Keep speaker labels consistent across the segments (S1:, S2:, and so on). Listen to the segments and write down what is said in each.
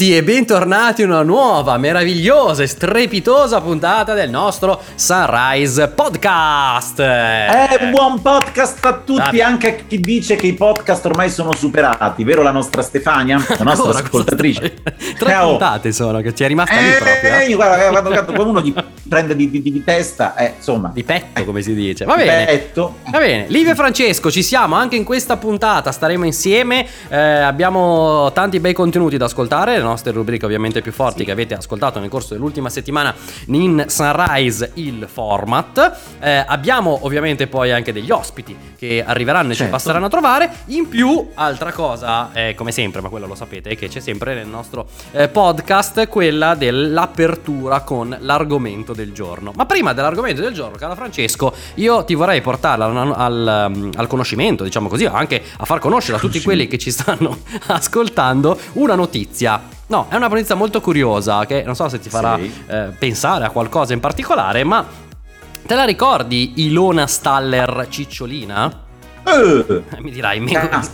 S1: Benvenuti e bentornati in una nuova, meravigliosa e strepitosa puntata del nostro Sunrise Podcast.
S2: Eh, buon podcast a tutti, ah. anche a chi dice che i podcast ormai sono superati, vero la nostra Stefania, la nostra Ancora, ascoltatrice?
S1: Tre eh, oh. puntate sono, che ci è rimasta eh, lì proprio. Eh.
S2: Guarda, quando, quando uno prende di, di, di, testa, eh, insomma.
S1: Di petto, come si dice. Va bene. Petto. Va bene, Livia e Francesco, ci siamo anche in questa puntata, staremo insieme, eh, abbiamo tanti bei contenuti da ascoltare, nostre rubriche ovviamente più forti sì. che avete ascoltato nel corso dell'ultima settimana in Sunrise il format. Eh, abbiamo ovviamente poi anche degli ospiti che arriveranno e certo. ci passeranno a trovare. In più, altra cosa, eh, come sempre, ma quello lo sapete, che c'è sempre nel nostro eh, podcast, quella dell'apertura con l'argomento del giorno. Ma prima dell'argomento del giorno, caro Francesco, io ti vorrei portare al, al, al conoscimento, diciamo così, anche a far conoscere a tutti quelli che ci stanno ascoltando una notizia. No, è una notizia molto curiosa che non so se ti farà sì. eh, pensare a qualcosa in particolare, ma te la ricordi Ilona Staller Cicciolina? Uh, mi dirai,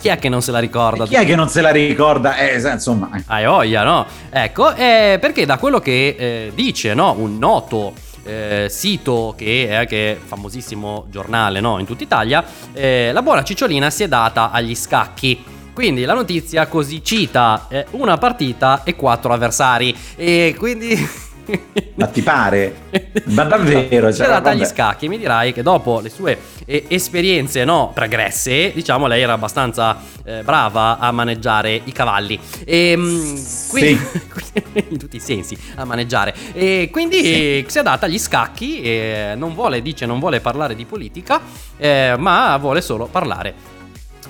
S1: chi è che non se la ricorda?
S2: Chi è che non se la ricorda? Eh, insomma.
S1: Hai voglia, no? Ecco, eh, perché da quello che eh, dice, no? Un noto eh, sito che è anche famosissimo giornale no? in tutta Italia, eh, la buona Cicciolina si è data agli scacchi. Quindi la notizia così cita eh, una partita e quattro avversari. E quindi
S2: Ma ti pare? Ma davvero?
S1: Cioè, era dagli scacchi, mi dirai che dopo le sue eh, esperienze no, pregresse, diciamo, lei era abbastanza eh, brava a maneggiare i cavalli. E, ehm, quindi, sì. in tutti i sensi, a maneggiare. E quindi sì. si è data agli scacchi e non vuole, dice, non vuole parlare di politica, eh, ma vuole solo parlare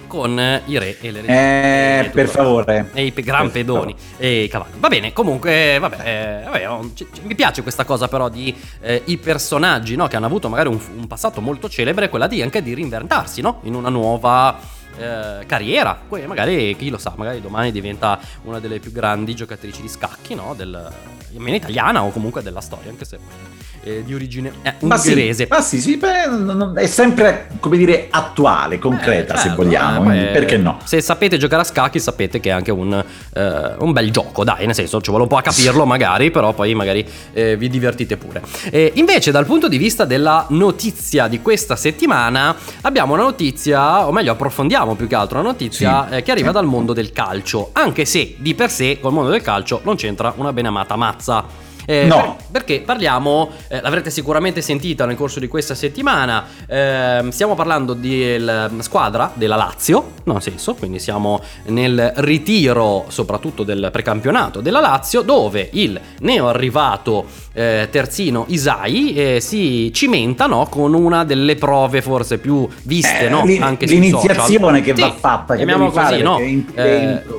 S1: con i re e le
S2: regine. Eh, per favore.
S1: E i gran pedoni e i cavalli. Va bene, comunque, vabbè, eh, vabbè oh, c- c- mi piace questa cosa però di eh, i personaggi no, che hanno avuto magari un, un, passato molto celebre, quella di anche di reinventarsi no? in una nuova... Eh, carriera, poi magari chi lo sa, magari domani diventa una delle più grandi giocatrici di scacchi, no? Del, in italiana o comunque della storia, anche se eh, di origine eh, ungherese.
S2: Ma sì, ma sì, sì beh, è sempre, come dire, attuale, concreta, eh, certo, se vogliamo, eh, perché no?
S1: Se sapete giocare a scacchi sapete che è anche un, eh, un bel gioco, dai, nel senso ci vuole un po' a capirlo magari, però poi magari eh, vi divertite pure. invece dal punto di vista della notizia di questa settimana abbiamo una notizia, o meglio approfondiamo più che altro, una notizia sì. che arriva dal mondo del calcio, anche se di per sé col mondo del calcio non c'entra una benamata mazza.
S2: Eh, no.
S1: Per, perché parliamo, eh, l'avrete sicuramente sentita nel corso di questa settimana, eh, stiamo parlando della squadra della Lazio, no, nel senso, quindi siamo nel ritiro soprattutto del precampionato della Lazio, dove il neo arrivato eh, terzino Isai eh, si cimenta no, con una delle prove forse più viste eh, no, anche
S2: l'iniziazione che sì, va fatta, che
S1: così, no?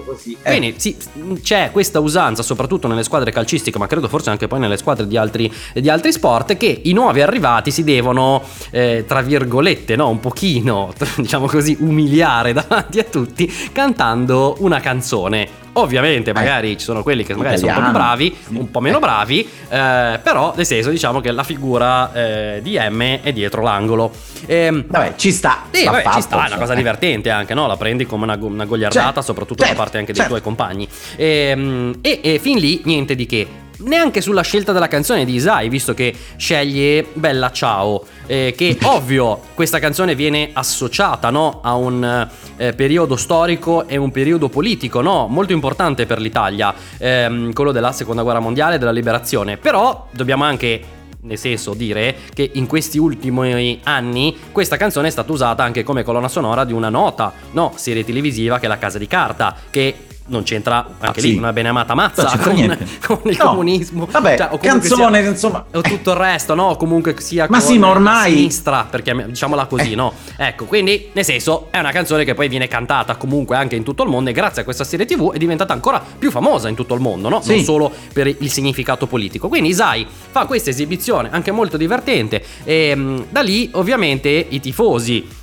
S1: così. Quindi sì, c'è questa usanza soprattutto nelle squadre calcistiche, ma credo forse anche anche poi nelle squadre di altri, di altri sport, che i nuovi arrivati si devono, eh, tra virgolette, no, un pochino, diciamo così, umiliare davanti a tutti cantando una canzone. Ovviamente, eh. magari eh, ci sono quelli che magari italiano. sono un po' più bravi, un po' meno eh. bravi, eh, però nel senso diciamo che la figura eh, di M è dietro l'angolo.
S2: E, ehm, vabbè, ci sta.
S1: Sì, vabbè, fatto, ci sta, è una cosa divertente anche, no? La prendi come una, una gogliardata, certo, soprattutto certo, da parte anche certo. dei tuoi compagni. Ehm, e, e, e fin lì niente di che neanche sulla scelta della canzone di Isai, visto che sceglie Bella Ciao, eh, che ovvio questa canzone viene associata no, a un eh, periodo storico e un periodo politico no, molto importante per l'Italia, ehm, quello della seconda guerra mondiale, della liberazione, però dobbiamo anche nel senso dire che in questi ultimi anni questa canzone è stata usata anche come colonna sonora di una nota no, serie televisiva che è La Casa di Carta, che non c'entra anche ah, lì sì. una benamata mazza con, con, il no. comunismo.
S2: Vabbè, cioè, canzone, sia, insomma.
S1: O tutto il resto, no? Comunque sia
S2: ma sì, ma ormai...
S1: sinistra, perché diciamola così, eh. no? Ecco, quindi, nel senso, è una canzone che poi viene cantata comunque anche in tutto il mondo e grazie a questa serie TV è diventata ancora più famosa in tutto il mondo, no? Sì. Non solo per il significato politico. Quindi Isai fa questa esibizione anche molto divertente e da lì ovviamente i tifosi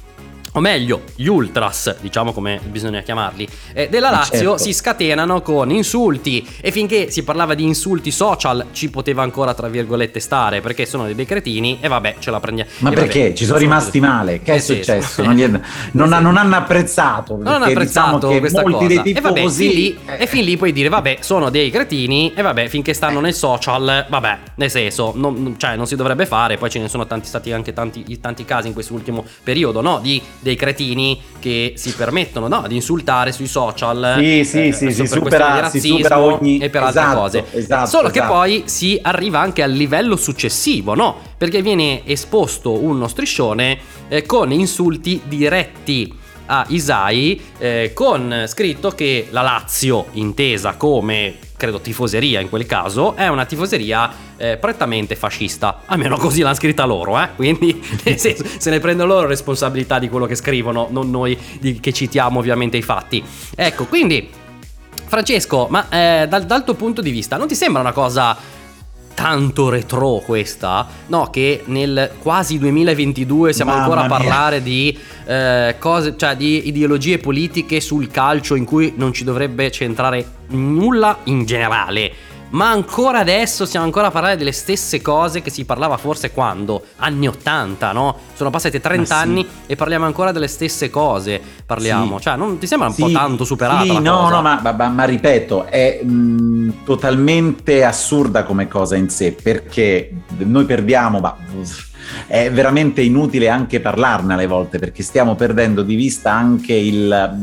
S1: o meglio gli ultras, diciamo come bisogna chiamarli, eh, della Lazio certo. si scatenano con insulti e finché si parlava di insulti social ci poteva ancora tra virgolette stare perché sono dei cretini e vabbè ce la prendiamo.
S2: Ma perché? Vabbè, ci sono rimasti male? Che è successo? Non, gli, non, ha, non, hanno apprezzato.
S1: Non hanno apprezzato diciamo questa cosa. Dei e vabbè, così... fin lì, eh. e fin lì puoi dire vabbè sono dei cretini e vabbè finché stanno eh. nel social vabbè nel senso non, cioè, non si dovrebbe fare poi ce ne sono tanti stati anche tanti, tanti casi in quest'ultimo periodo no? di dei cretini che si permettono no, di insultare sui social.
S2: Sì, sì, eh, sì, si supera, si supera ogni...
S1: e per esatto, altre cose. Esatto, Solo esatto. che poi si arriva anche al livello successivo, no? Perché viene esposto uno striscione eh, con insulti diretti a Isai eh, con scritto che la Lazio, intesa come credo tifoseria in quel caso, è una tifoseria eh, prettamente fascista. Almeno così l'hanno scritta loro, eh? Quindi senso, se ne prendono loro responsabilità di quello che scrivono, non noi di, che citiamo ovviamente i fatti. Ecco, quindi Francesco, ma eh, dal, dal tuo punto di vista non ti sembra una cosa tanto retro questa, no, che nel quasi 2022 siamo Mamma ancora a parlare di eh, cose, cioè di ideologie politiche sul calcio in cui non ci dovrebbe centrare nulla in generale. Ma ancora adesso stiamo ancora a parlare delle stesse cose che si parlava forse quando? Anni 80, no? Sono passati 30 sì. anni e parliamo ancora delle stesse cose. Parliamo, sì. cioè, non ti sembra un sì. po' tanto superata? Sì,
S2: no,
S1: cosa?
S2: no, ma, ma, ma, ripeto, è mh, totalmente assurda come cosa in sé perché noi perdiamo, ma è veramente inutile anche parlarne alle volte perché stiamo perdendo di vista anche il,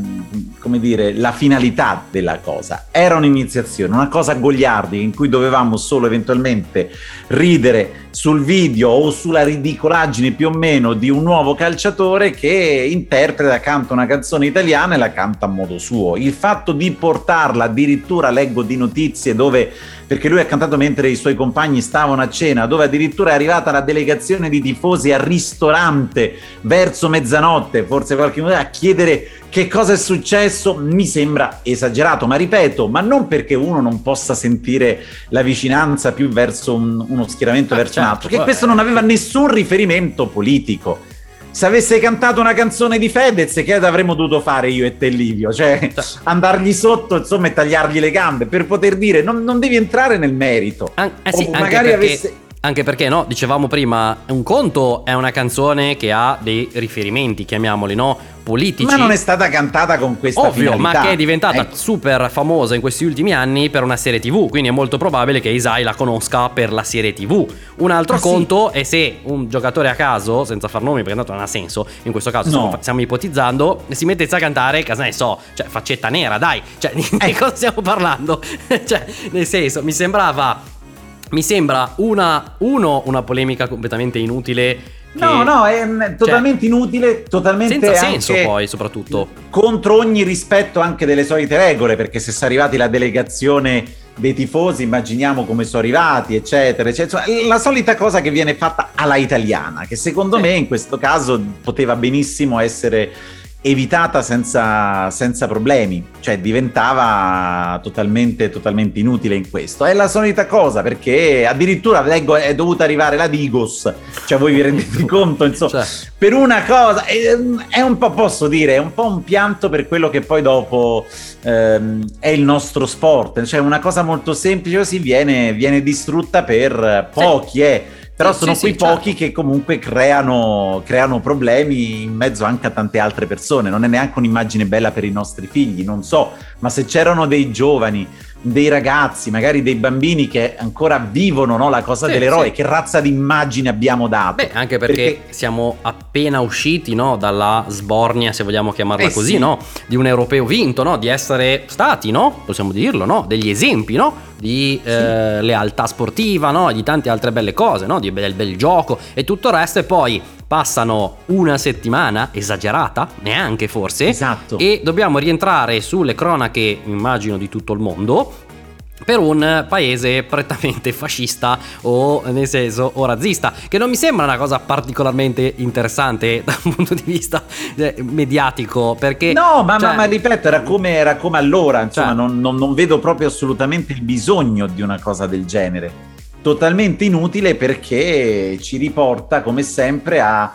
S2: come dire, la finalità della cosa. Era un'iniziazione, una cosa gogliardica in cui dovevamo solo eventualmente ridere sul video o sulla ridicolaggine più o meno di un nuovo calciatore che interpreta, canta una canzone italiana e la canta a modo suo. Il fatto di portarla, addirittura leggo di notizie dove perché lui ha cantato mentre i suoi compagni stavano a cena, dove addirittura è arrivata la delegazione di tifosi al ristorante verso mezzanotte, forse qualche minuto, a chiedere che cosa è successo, mi sembra esagerato, ma ripeto, ma non perché uno non possa sentire la vicinanza più verso un, uno schieramento ah, verso certo, un altro, che questo non aveva nessun riferimento politico se avesse cantato una canzone di Fedez, che avremmo dovuto fare io e te, Livio? Cioè, andargli sotto, insomma, e tagliargli le gambe per poter dire non, non devi entrare nel merito.
S1: An- eh sì, o magari avesse anche perché, no, dicevamo prima, un conto è una canzone che ha dei riferimenti, chiamiamoli, no? Politici.
S2: Ma non è stata cantata con questa
S1: Ovvio,
S2: finalità.
S1: ma che è diventata eh. super famosa in questi ultimi anni per una serie TV, quindi è molto probabile che Isai la conosca per la serie TV. Un altro ah, conto sì. è se un giocatore a caso, senza far nomi perché tanto non ha senso, in questo caso no. stiamo, stiamo, ipotizzando, si mettesse a cantare, casa ne so, cioè faccetta nera, dai, cioè di, eh. di cosa stiamo parlando? cioè, nel senso, mi sembrava mi sembra una, uno, una polemica completamente inutile.
S2: No, no, è cioè, totalmente inutile, totalmente
S1: senza senso poi, soprattutto.
S2: Contro ogni rispetto anche delle solite regole, perché se sono arrivati la delegazione dei tifosi, immaginiamo come sono arrivati, eccetera, eccetera. La solita cosa che viene fatta alla italiana, che secondo me in questo caso poteva benissimo essere evitata senza, senza, problemi, cioè diventava totalmente, totalmente inutile in questo. È la solita cosa perché addirittura leggo è dovuta arrivare la Digos, cioè voi vi rendete conto, insomma, cioè. per una cosa è, è, un po', posso dire, è un po' un pianto per quello che poi dopo ehm, è il nostro sport, cioè una cosa molto semplice così viene, viene distrutta per pochi, sì. eh però sono sì, quei sì, pochi certo. che comunque creano, creano, problemi in mezzo anche a tante altre persone. Non è neanche un'immagine bella per i nostri figli, non so, ma se c'erano dei giovani dei ragazzi, magari dei bambini che ancora vivono no, la cosa sì, dell'eroe, sì. che razza di immagine abbiamo dato?
S1: Beh, anche perché, perché... siamo appena usciti no, dalla sbornia, se vogliamo chiamarla eh così, sì. no, di un europeo vinto, di essere stati, possiamo dirlo, degli esempi di eh, lealtà sportiva, di tante altre belle cose, di bel, bel gioco e tutto il resto e poi passano una settimana, esagerata, neanche forse,
S2: esatto.
S1: e dobbiamo rientrare sulle cronache, immagino, di tutto il mondo per un paese prettamente fascista o nel senso o razzista che non mi sembra una cosa particolarmente interessante da un punto di vista eh, mediatico perché
S2: no ma, cioè, ma, ma ripeto era come, era come allora insomma cioè, non, non, non vedo proprio assolutamente il bisogno di una cosa del genere totalmente inutile perché ci riporta come sempre a,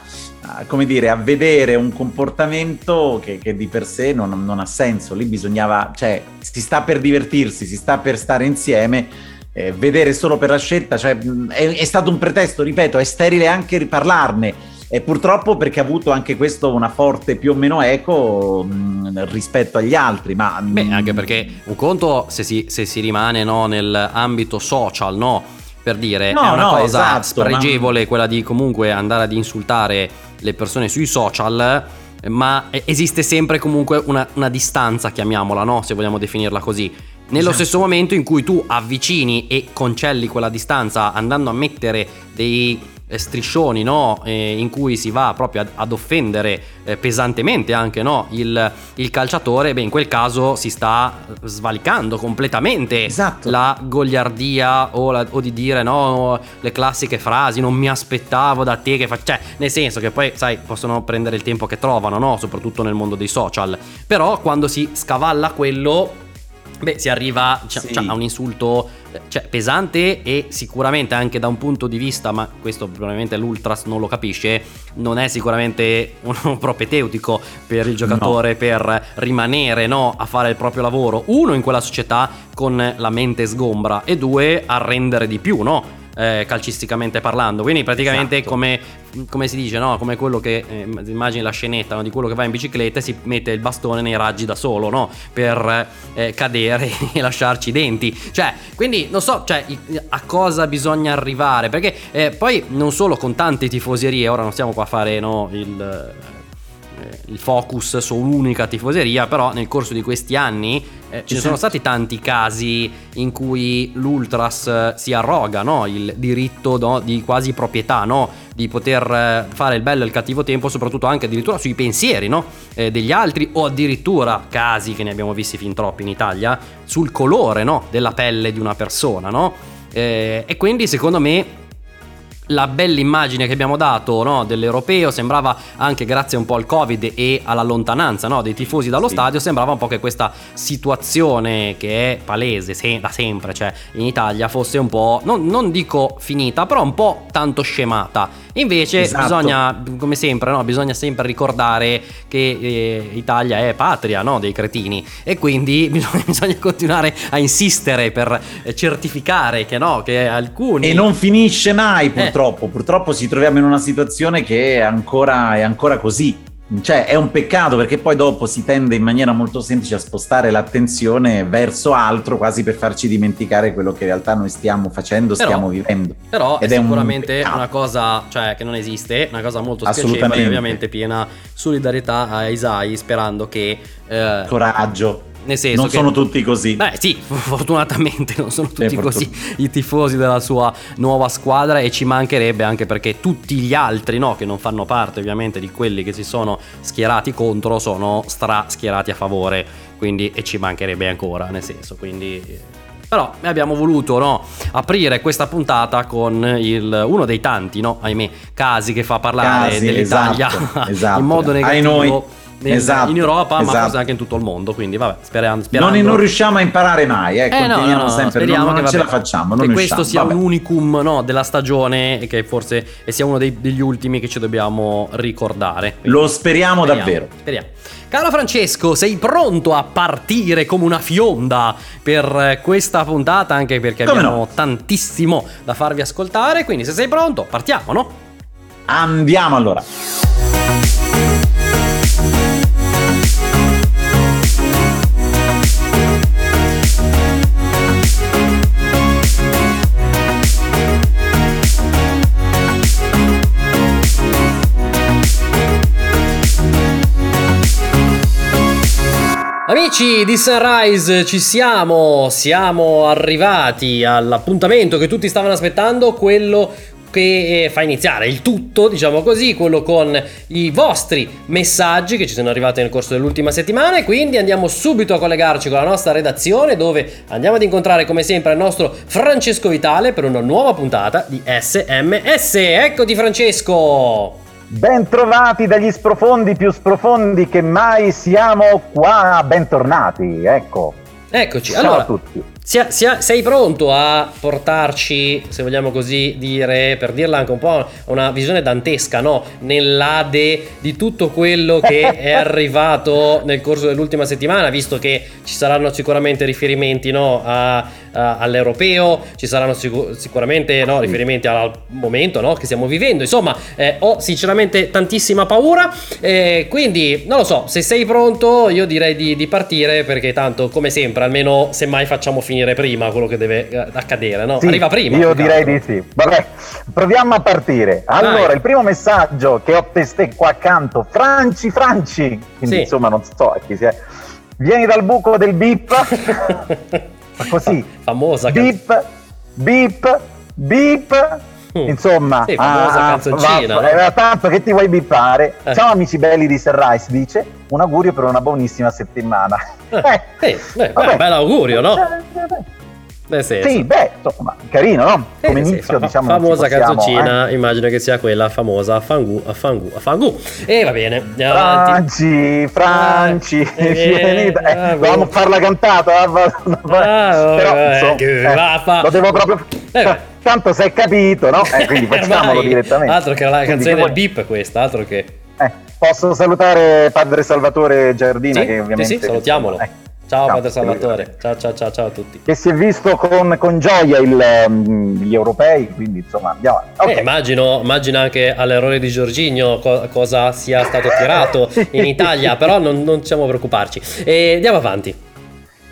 S2: come dire, a vedere un comportamento che, che di per sé non, non, ha senso. Lì bisognava, cioè, si sta per divertirsi, si sta per stare insieme. Eh, vedere solo per la scelta, cioè, è, è stato un pretesto, ripeto, è sterile anche riparlarne. E purtroppo perché ha avuto anche questo una forte più o meno eco mh, rispetto agli altri. Ma,
S1: Beh, anche perché un conto se si, se si rimane no, nell'ambito social, no? Per dire, no, è una no, cosa esatto, spregevole ma... quella di comunque andare ad insultare le persone sui social, ma esiste sempre comunque una, una distanza, chiamiamola, no? Se vogliamo definirla così. Nello esatto. stesso momento in cui tu avvicini e concelli quella distanza andando a mettere dei striscioni no? eh, in cui si va proprio ad, ad offendere eh, pesantemente anche no? il, il, calciatore, beh in quel caso si sta svalicando completamente esatto. la goliardia o, la, o, di dire no, le classiche frasi non mi aspettavo da te che fa... cioè nel senso che poi sai possono prendere il tempo che trovano no? soprattutto nel mondo dei social però quando si scavalla quello Beh, si arriva cioè, sì. cioè, a un insulto cioè, pesante e sicuramente anche da un punto di vista, ma questo probabilmente l'Ultras non lo capisce, non è sicuramente uno propedeutico per il giocatore no. per rimanere no, a fare il proprio lavoro. Uno, in quella società con la mente sgombra e due, a rendere di più, no? Eh, calcisticamente parlando. Quindi praticamente esatto. come, come, si dice, no? come quello che eh, immagini la scenetta no? di quello che va in bicicletta e si mette il bastone nei raggi da solo no? per eh, cadere e lasciarci i denti. Cioè, quindi non so cioè, a cosa bisogna arrivare, perché eh, poi non solo con tante tifoserie, ora non stiamo qua a fare no, il eh, il focus su un'unica tifoseria, però nel corso di questi anni eh, ci sono stati tanti casi in cui l'Ultras eh, si arroga no? il diritto no? di quasi proprietà, no? di poter eh, fare il bello e il cattivo tempo, soprattutto anche addirittura sui pensieri eh, degli altri o addirittura casi che ne abbiamo visti fin troppi in Italia, sul colore della pelle di una persona. Eh, e quindi secondo me la bella immagine che abbiamo dato no, dell'europeo sembrava anche grazie un po' al covid e alla lontananza no, dei tifosi dallo sì. stadio sembrava un po' che questa situazione che è palese se, da sempre cioè in Italia fosse un po' non, non dico finita però un po' tanto scemata invece esatto. bisogna come sempre no, bisogna sempre ricordare che eh, Italia è patria dei cretini e quindi bisogna, bisogna, continuare a insistere per certificare che no che alcuni
S2: e non finisce mai purtroppo eh purtroppo, purtroppo ci troviamo in una situazione che è ancora, è ancora così. Cioè è un peccato perché poi dopo si tende in maniera molto semplice a spostare l'attenzione verso altro quasi per farci dimenticare quello che in realtà noi stiamo facendo, però, stiamo vivendo.
S1: Però Ed è sicuramente un una cosa cioè, che non esiste, una cosa molto spiacevole ovviamente piena solidarietà a Isai sperando che...
S2: Eh, Coraggio nel senso non che, sono tutti così.
S1: Beh, sì, fortunatamente non sono tutti eh, così i tifosi della sua nuova squadra e ci mancherebbe anche perché tutti gli altri, no, che non fanno parte ovviamente di quelli che si sono schierati contro, sono stra schierati a favore, quindi e ci mancherebbe ancora, nel senso, quindi però abbiamo voluto no, aprire questa puntata con il, uno dei tanti, no, ahimè, casi che fa parlare casi, dell'Italia esatto, esatto. in modo negativo nel, esatto, in Europa, esatto. ma forse anche in tutto il mondo. Quindi, vabbè, speriamo.
S2: Non, non, riusciamo a imparare mai, eh, eh no, no, no, sempre. Speriamo non, che, non ce la facciamo.
S1: che questo sia vabbè. un unicum no, della stagione e che forse sia uno dei, degli ultimi che ci dobbiamo ricordare.
S2: Quindi, Lo speriamo, speriamo davvero.
S1: Speriamo. Caro Francesco, sei pronto a partire come una fionda per questa puntata? Anche perché come abbiamo no? tantissimo da farvi ascoltare. Quindi, se sei pronto, partiamo, no?
S2: Andiamo allora.
S1: Amici di Sunrise, ci siamo, siamo arrivati all'appuntamento che tutti stavano aspettando, quello che eh, fa iniziare il tutto, diciamo così, quello con i vostri messaggi che ci sono arrivati nel corso dell'ultima settimana e quindi andiamo subito a collegarci con la nostra redazione dove andiamo ad incontrare come sempre il nostro Francesco Vitale per una nuova puntata di SMS. Eccoti Francesco!
S3: Bentrovati dagli sprofondi più sprofondi che mai siamo qua, bentornati, ecco.
S1: Eccoci, Ciao allora, a tutti.
S4: Sia, sia, sei pronto a portarci, se vogliamo così dire, per dirla anche un po', una visione dantesca, no? Nell'ade di tutto quello che è arrivato nel corso dell'ultima settimana, visto che ci saranno sicuramente riferimenti no, a, a, all'europeo, ci saranno sicur- sicuramente no, riferimenti al momento no, che stiamo vivendo. Insomma, eh, ho sinceramente tantissima paura. Eh, quindi, non lo so, se sei pronto, io direi di, di partire perché tanto, come sempre, almeno se mai facciamo finire finire prima quello che deve eh, accadere, no?
S3: Sì,
S4: Arriva prima.
S3: Io direi di sì. Vabbè, proviamo a partire. Allora, Dai. il primo messaggio che ho testé qua accanto, Franci Franci, quindi sì. insomma non so a chi sia. Vieni dal buco del bip. Ma così.
S4: Famosa.
S3: Bip, bip, bip. Mm. Insomma,
S4: sì, famosa ah, canzoncina. Va,
S3: no? tanto che ti vuoi bippare. Eh. Ciao amici belli di Sunrise, dice. Un augurio per una buonissima settimana.
S4: Eh, eh, beh, beh, bel augurio, no?
S3: Beh, sì, beh, insomma, carino, no?
S4: Eh, Come eh, inizio, sì, diciamo. Famosa canzoncina, eh? immagino che sia quella famosa Fangu, a Fangu, a Fangu. E va bene,
S3: andiamo Franci, Franci, eh, eh, eh, dovevamo farla cantata, ah, però, insomma, lo devo proprio... Tanto si è capito, no? Eh, quindi facciamolo direttamente.
S4: Altro che la canzone del beep questa, altro che...
S3: Eh, posso salutare Padre Salvatore Giardina, sì, che ovviamente...
S4: Sì, sì salutiamolo. Ciao, ciao Padre Salvatore, ciao ciao ciao ciao a tutti.
S3: Che si è visto con, con gioia il, um, gli europei, quindi insomma andiamo avanti.
S4: Okay. Eh, immagino, immagino, anche all'errore di Giorginio co- cosa sia stato tirato in Italia, però non, non possiamo preoccuparci. E andiamo avanti.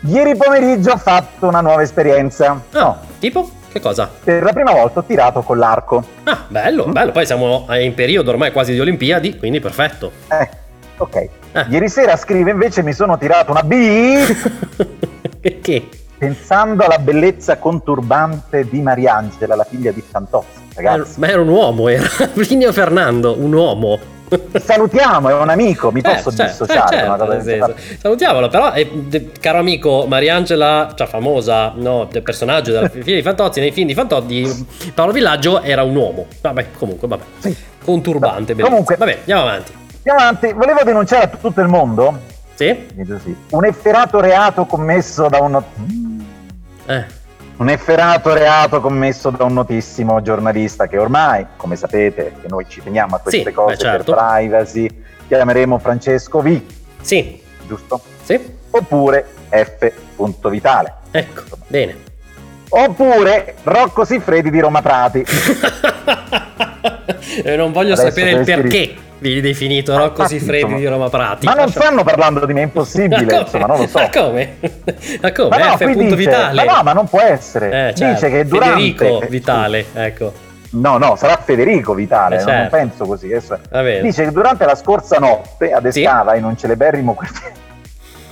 S3: Ieri pomeriggio ho fatto una nuova esperienza.
S4: Ah, no. Tipo? Che cosa?
S3: Per la prima volta ho tirato con l'arco.
S4: Ah, bello, mm. bello. Poi siamo in periodo ormai quasi di Olimpiadi, quindi perfetto.
S3: Eh, ok. Eh. Ieri sera scrive invece mi sono tirato una B.
S4: che?
S3: Pensando alla bellezza conturbante di Mariangela, la figlia di Fantozzi, ragazzi.
S4: Ma era un uomo, era Plinio Fernando, un uomo.
S3: Salutiamo, è un amico, mi posso eh, dissociare.
S4: Certo, certo, Salutiamolo, però, è, de, caro amico, Mariangela, cioè famosa, no, del personaggio della figlia di Fantozzi, nei film di Fantozzi, Paolo Villaggio era un uomo. Vabbè, comunque, vabbè. Sì. Conturbante,
S3: vabbè. Comunque,
S4: vabbè, andiamo avanti.
S3: Andiamo avanti. Volevo denunciare a tutto il mondo
S4: sì?
S3: un efferato reato commesso da un...
S4: Eh
S3: un efferato reato commesso da un notissimo giornalista che ormai, come sapete, che noi ci teniamo a queste
S4: sì,
S3: cose
S4: certo.
S3: per privacy, chiameremo Francesco V.
S4: Sì.
S3: Giusto?
S4: Sì.
S3: Oppure F. Vitale.
S4: Ecco, bene.
S3: Oppure Rocco Siffredi di Roma Prati.
S4: e non voglio Adesso sapere il perché vieni definito Rocco Siffredi di Roma Prati.
S3: Ma non stanno parlando di me, è impossibile, insomma, non lo so.
S4: Ma come? Ma come? Ma no, F. Dice, Vitale.
S3: Ma no, ma non può essere.
S4: Eh, certo.
S3: Dice che durante...
S4: Federico Vitale, ecco.
S3: No, no, sarà Federico Vitale, eh, certo. non penso così. Dice che durante la scorsa notte adescava sì? in un celeberrimo quartiere...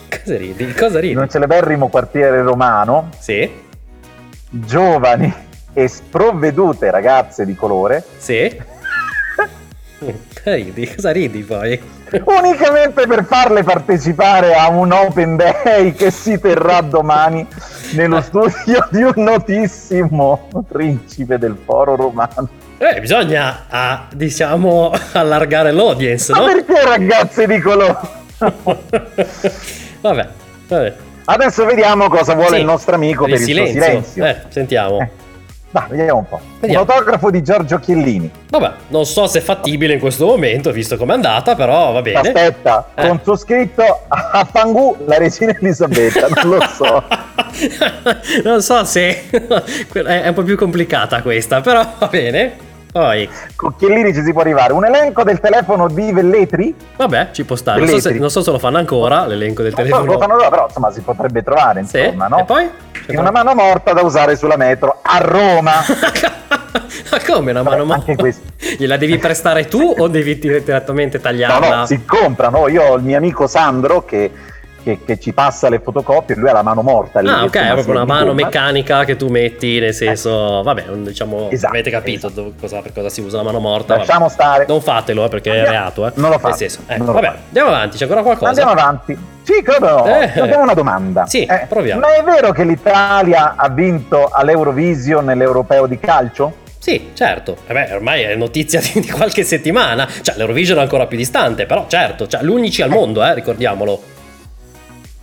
S4: Cosa ridi? Cosa ridi?
S3: In un celeberrimo quartiere romano.
S4: Sì.
S3: Giovani e sprovvedute ragazze di colore.
S4: Sì ridi? Cosa ridi poi?
S3: Unicamente per farle partecipare a un Open Day che si terrà domani nello studio di un notissimo principe del foro romano.
S4: Eh, bisogna, ah, diciamo, allargare l'audience,
S3: no? Ma perché ragazze di colore?
S4: vabbè, vabbè.
S3: Adesso vediamo cosa vuole sì, il nostro amico per il, silenzio. suo silenzio.
S4: Eh, sentiamo. Eh.
S3: Dai, vediamo un po'. Vediamo. Un autografo di Giorgio Chiellini.
S4: Vabbè, non so se è fattibile in questo momento, visto com'è andata, però va bene.
S3: Aspetta, eh. con su scritto a Fangu la regina Elisabetta, non lo so.
S4: non so se è un po' più complicata questa, però va bene. Poi.
S3: Con Chiellini ci si può arrivare. Un elenco del telefono di Velletri?
S4: Vabbè, ci può stare. Non so, se, non so, se, lo fanno ancora l'elenco del telefono.
S3: Lo fanno loro, però insomma si potrebbe trovare, insomma,
S4: sì.
S3: no?
S4: E poi?
S3: In una mano morta da usare sulla metro a Roma.
S4: Ma come una mano morta?
S3: Anche questo.
S4: Gliela devi prestare tu o devi direttamente tagliarla?
S3: No, no, si comprano. Io ho il mio amico Sandro che che, che, ci passa le fotocopie, lui ha la mano morta.
S4: Ah, ok, è proprio una mano meccanica che tu metti, nel senso, eh. vabbè, diciamo, esatto, avete capito esatto. cosa, per cosa si usa la mano morta.
S3: Lasciamo vabbè. stare.
S4: Non fatelo, eh, perché andiamo. è reato, eh.
S3: Non lo fate.
S4: Senso, ecco, vabbè, fate. andiamo avanti, c'è ancora qualcosa?
S3: Andiamo avanti. Sì, credo. Eh. Abbiamo una domanda.
S4: Sì, eh, proviamo.
S3: Ma è vero che l'Italia ha vinto all'Eurovision nell'Europeo di calcio?
S4: Sì, certo. Vabbè, eh ormai è notizia di, di, qualche settimana. Cioè, l'Eurovision è ancora più distante, però certo, cioè, l'unici al mondo, eh, ricordiamolo.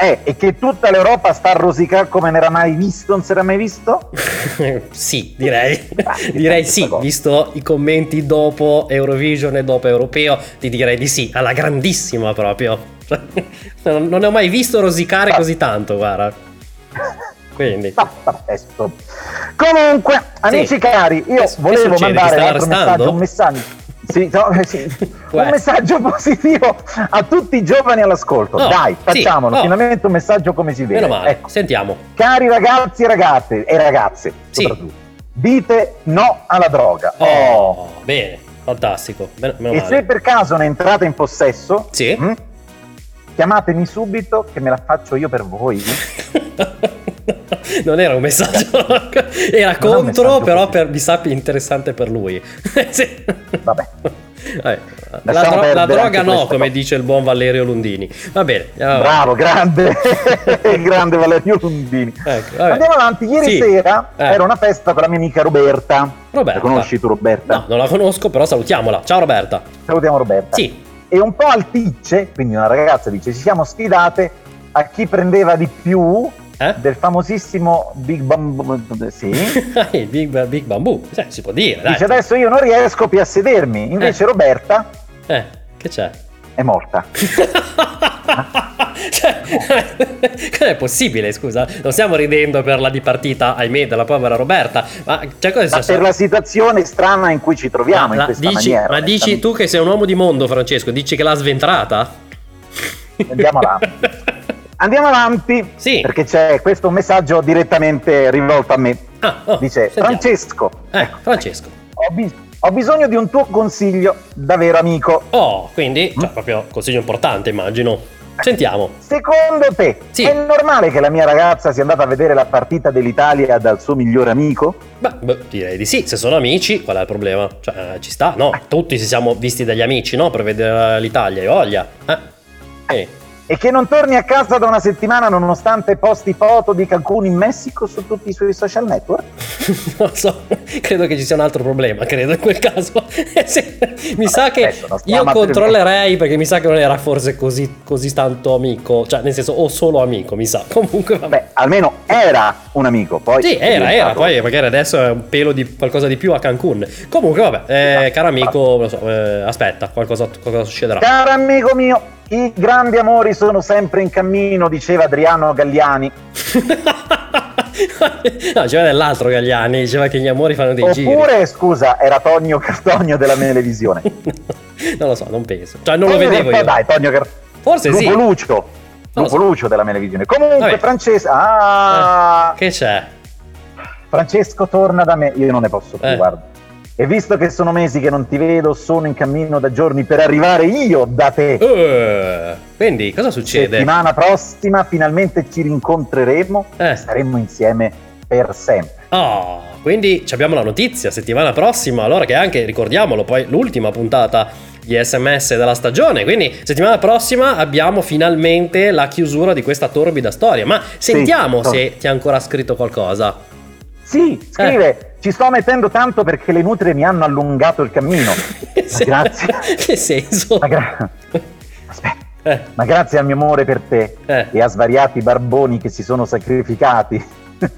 S3: È, è che tutta l'Europa sta a rosicare come non era mai visto, non si era mai visto?
S4: sì, direi. Ah, direi sì, cosa. visto i commenti dopo Eurovision e dopo Europeo, ti direi di sì, alla grandissima proprio. non, non ho mai visto rosicare ah. così tanto, guarda. Quindi.
S3: Ah, Comunque, amici sì. cari, io che volevo mandare un messaggio, un messaggio sì, no, sì. un messaggio positivo a tutti i giovani all'ascolto. Oh, Dai, facciamolo. Sì, oh. Finalmente un messaggio come si vede.
S4: Ecco. Sentiamo.
S3: Cari ragazzi e ragazze, e ragazze, soprattutto, dite no alla droga.
S4: Oh, oh. bene, fantastico. Meno, meno
S3: e
S4: male.
S3: se per caso ne entrate in possesso,
S4: mh, hm,
S3: chiamatemi subito che me la faccio io per voi.
S4: non era un messaggio, era contro, però per, mi sa interessante per lui.
S3: sì. Vabbè.
S4: Vabbè. La, dro- la, droga no, come cosa. dice il buon Valerio Lundini. Va bene.
S3: Bravo, grande, grande Valerio Lundini. Ecco, Andiamo avanti. Ieri sì. sera eh. era una festa con la mia amica Roberta.
S4: Roberta.
S3: La conosci tu Roberta?
S4: No, non la conosco, però salutiamola. Ciao Roberta.
S3: Salutiamo Roberta.
S4: Sì.
S3: E un po' alticce, quindi una ragazza dice, ci siamo sfidate a chi prendeva di più eh? del famosissimo Big Bamboo. Sì.
S4: Big, Big Bamboo, cioè, si può dire. Dai.
S3: Dice adesso io non riesco più a sedermi. Invece
S4: eh.
S3: Roberta.
S4: Eh, che c'è?
S3: È morta.
S4: cioè, è possibile, scusa? Non stiamo ridendo per la dipartita, ahimè, della povera Roberta, ma cioè, cosa
S3: ma per la situazione strana in cui ci troviamo ma, in questa
S4: dici,
S3: maniera.
S4: Ma dici tu che sei un uomo di mondo, Francesco, dici che l'ha sventrata?
S3: Andiamo avanti. Andiamo avanti,
S4: sì.
S3: perché c'è questo messaggio direttamente rivolto a me.
S4: Ah, oh,
S3: Dice sentiamo. Francesco.
S4: Eh, ecco, Francesco.
S3: Ho, bis- ho, bisogno di un tuo consiglio da vero amico.
S4: Oh, quindi, cioè, proprio consiglio importante, immagino. Sentiamo.
S3: Secondo te
S4: sì.
S3: è normale che la mia ragazza sia andata a vedere la partita dell'Italia dal suo migliore amico?
S4: Beh, beh direi di sì. Se sono amici, qual è il problema? Cioè, ci sta, no? Tutti ci siamo visti dagli amici, no? Per vedere l'Italia, e voglia. Eh. eh
S3: e che non torni a casa da una settimana nonostante posti foto di Cancun in Messico su tutti i suoi social network?
S4: non so, credo che ci sia un altro problema, credo in quel caso. mi sa che io controllerei perché mi sa che non era forse così, così tanto amico, cioè nel senso o solo amico, mi sa. Comunque
S3: vabbè. Beh, almeno era un amico, poi
S4: Sì, era, era, poi magari adesso è un pelo di qualcosa di più a Cancun. Comunque vabbè, eh, ah, caro amico, so, eh, aspetta, qualcosa, qualcosa succederà.
S3: Caro amico mio, i grandi amori sono sempre in cammino, diceva Adriano Galliani.
S4: no, c'era dell'altro Gagliani, diceva che gli amori fanno dei
S3: Oppure,
S4: giri.
S3: Oppure, scusa, era Tonio Cartonio della televisione.
S4: non lo so, non penso. Cioè, non Tonio lo vedevo io.
S3: Dai, Tonio Cartonio.
S4: Forse
S3: Lupo
S4: sì.
S3: Lucio. Lupo so. Lucio della televisione. Comunque, Francesco... Ah...
S4: Eh, che c'è?
S3: Francesco torna da me. Io non ne posso più, eh. guarda. E visto che sono mesi che non ti vedo, sono in cammino da giorni per arrivare io da te.
S4: Uh, quindi cosa succede?
S3: Settimana prossima finalmente ci rincontreremo eh. e staremo insieme per sempre.
S4: Oh, quindi abbiamo la notizia, settimana prossima, allora che anche, ricordiamolo, poi l'ultima puntata di sms della stagione. Quindi settimana prossima abbiamo finalmente la chiusura di questa torbida storia. Ma sentiamo sì, se ti ha ancora scritto qualcosa.
S3: Sì, scrive, eh. Ci sto mettendo tanto perché le nutrie mi hanno allungato il cammino. Ma grazie.
S4: che senso?
S3: Ma gra- Aspetta. Eh. Ma grazie al mio amore per te
S4: eh.
S3: e a svariati barboni che si sono sacrificati.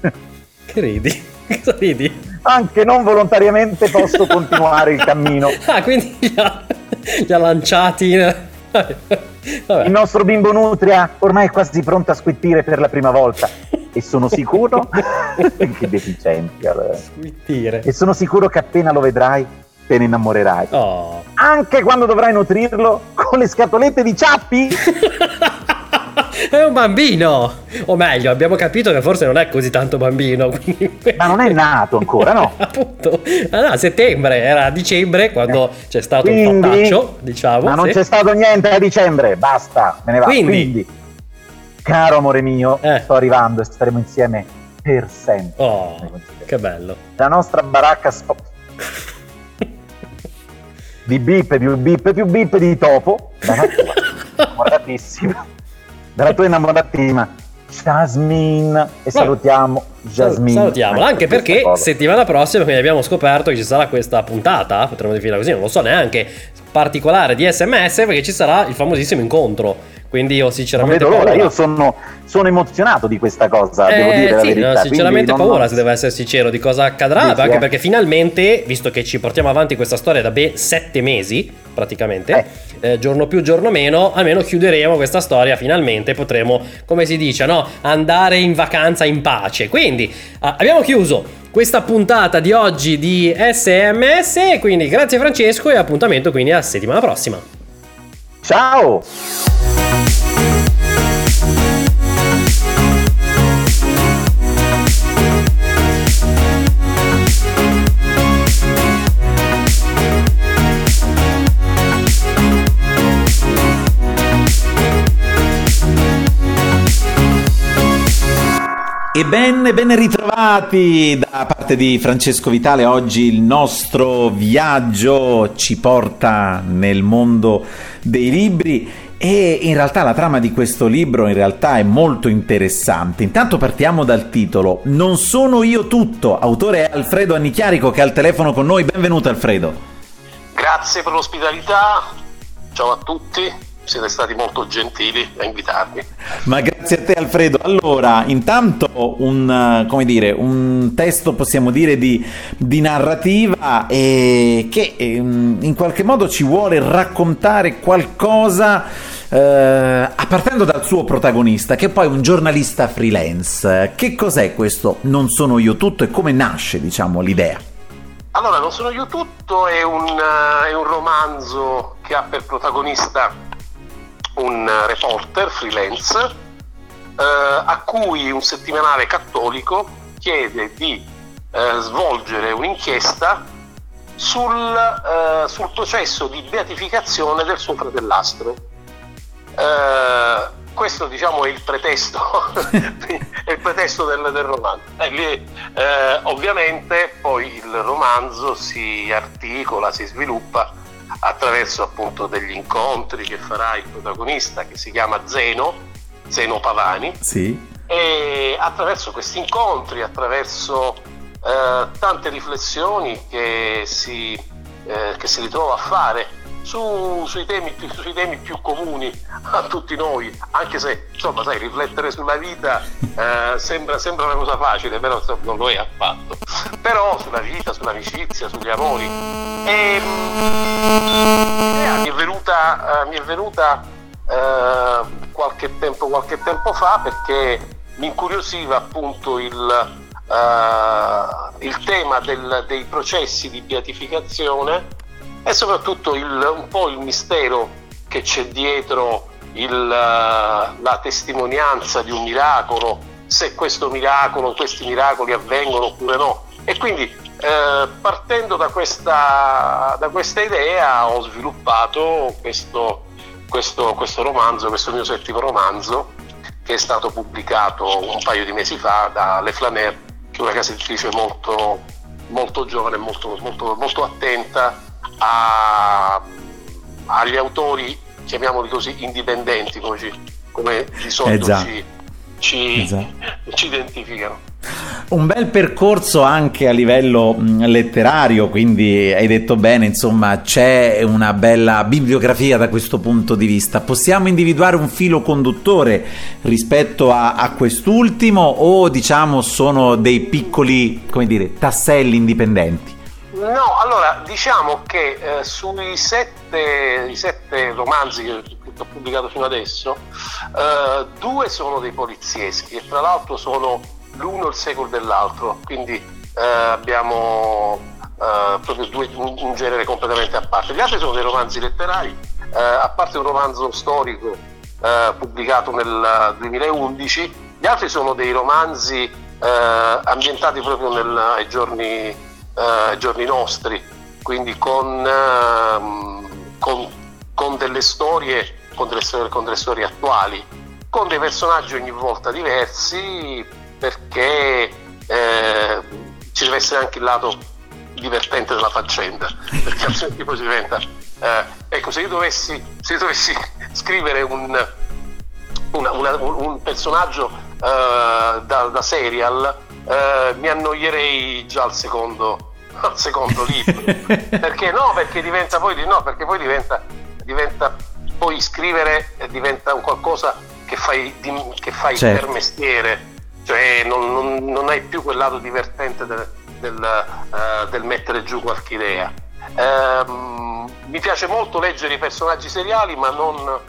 S4: che ridi? Cosa ridi?
S3: Anche non volontariamente posso continuare il cammino.
S4: Ah, quindi li ha, li ha lanciati. In...
S3: Il nostro bimbo nutria ormai è quasi pronto a squittire per la prima volta. E sono sicuro che deficienti
S4: Squittire.
S3: e sono sicuro che appena lo vedrai te ne innamorerai.
S4: Oh.
S3: anche quando dovrai nutrirlo con le scatolette di ciappi
S4: è un bambino o meglio abbiamo capito che forse non è così tanto bambino
S3: ma non è nato ancora no
S4: appunto ah, no, a settembre era a dicembre quando eh. c'è stato
S3: quindi,
S4: un fattaccio diciamo
S3: ma non
S4: sì.
S3: c'è stato niente a dicembre basta me ne va
S4: quindi,
S3: quindi Caro amore mio,
S4: eh.
S3: sto arrivando e staremo insieme per sempre.
S4: Oh, che bello.
S3: La nostra baracca spo- di bip più bip più bip di topo. Tua, innamoratissima. Dalla tua innamoratissima. Jasmine e salutiamo Jasmine.
S4: Salutiamola anche perché settimana prossima quindi abbiamo scoperto che ci sarà questa puntata, potremmo definirla così, non lo so neanche, particolare di SMS perché ci sarà il famosissimo incontro Quindi io sinceramente...
S3: Non vedo l'ora, io sono, sono, emozionato di questa cosa, eh, devo dire sì,
S4: no, sinceramente non... paura, se devo essere sincero, di cosa accadrà, Dici, anche eh. perché finalmente, visto che ci portiamo avanti questa storia da ben sette mesi, praticamente, eh. Eh, giorno più, giorno meno, almeno chiuderemo questa storia finalmente, potremo, come si dice, no? andare in vacanza in pace. Quindi ah, abbiamo chiuso questa puntata di oggi di SMS, quindi grazie Francesco e appuntamento quindi a settimana prossima.
S3: Ciao!
S2: E ben, ben ritrovati da parte di Francesco Vitale. Oggi il nostro viaggio ci porta nel mondo dei libri e in realtà la trama di questo libro è molto interessante. Intanto partiamo dal titolo Non sono io tutto, autore è Alfredo Annichiarico che è al telefono con noi. Benvenuto Alfredo.
S5: Grazie per l'ospitalità. Ciao a tutti siete stati molto gentili a invitarmi.
S2: Ma grazie a te Alfredo. Allora, intanto un, come dire, un testo, possiamo dire, di, di narrativa eh, che eh, in qualche modo ci vuole raccontare qualcosa eh, partendo dal suo protagonista, che è poi un giornalista freelance. Che cos'è questo Non sono io tutto e come nasce, diciamo, l'idea?
S5: Allora, Non sono io tutto è un, uh, è un romanzo che ha per protagonista un reporter freelance eh, a cui un settimanale cattolico chiede di eh, svolgere un'inchiesta sul, eh, sul, processo di beatificazione del suo fratellastro. Eh, questo diciamo è il pretesto, è il pretesto del, del romanzo. Lì, eh, ovviamente poi il romanzo si articola, si sviluppa attraverso appunto degli incontri che farà il protagonista che si chiama Zeno, Zeno Pavani.
S2: Sì.
S5: E attraverso questi incontri, attraverso eh, tante riflessioni che si, eh, che si ritrova a fare su, sui, temi, sui, temi, più comuni a tutti noi, anche se insomma, sai, riflettere sulla vita eh, sembra, sembra, una cosa facile, però non lo è affatto. Però sulla vita, sull'amicizia, sugli amori. E, l'idea mi è venuta, eh, mi è venuta eh, qualche, tempo, qualche tempo fa perché mi incuriosiva appunto il, Uh, il tema del, dei processi di beatificazione e soprattutto il, un po' il mistero che c'è dietro il, eh, la testimonianza di un miracolo, se questo miracolo, questi miracoli avvengono oppure no. E quindi eh, partendo da questa, da questa, idea ho sviluppato questo, questo, questo romanzo, questo mio settimo romanzo, che è stato pubblicato un paio di mesi fa da Le Flamer, che è una casa editrice molto, molto giovane, molto, molto, molto attenta a, agli autori, chiamiamoli così, indipendenti, come, ci, come di solito
S2: esatto.
S5: ci, ci, esatto. ci identificano.
S2: Un bel percorso anche a livello letterario, quindi hai detto bene, insomma c'è una bella bibliografia da questo punto di vista. Possiamo individuare un filo conduttore rispetto a, a quest'ultimo o diciamo sono dei piccoli, come dire, tasselli indipendenti?
S5: No, allora diciamo che eh, sui sette, sette, romanzi che, ho pubblicato fino adesso, eh, due sono dei polizieschi e tra l'altro sono l'uno il secolo dell'altro, quindi eh, abbiamo eh, proprio due, un, un, genere completamente a parte. Gli altri sono dei romanzi letterari, eh, a parte un romanzo storico eh, pubblicato nel 2011, gli altri sono dei romanzi ambientati proprio nel, ai giorni eh, giorni nostri, quindi con, ehm, con, con, delle storie, con, delle storie, con delle storie attuali, con dei personaggi ogni volta diversi perché eh, ci deve essere anche il lato divertente della faccenda, perché altrimenti poi si diventa... Eh, ecco, se io dovessi, se io dovessi scrivere un, una, una, un personaggio uh, da, da, serial, uh, mi annoierei già al secondo, secondo libro. perché no? Perché diventa poi, no, perché poi diventa, diventa poi scrivere diventa un qualcosa che fai, che fai certo. per mestiere, cioè non, non, non, hai più quel lato divertente del, del, uh, del mettere giù qualche idea. Um, mi piace molto leggere i personaggi seriali, ma non,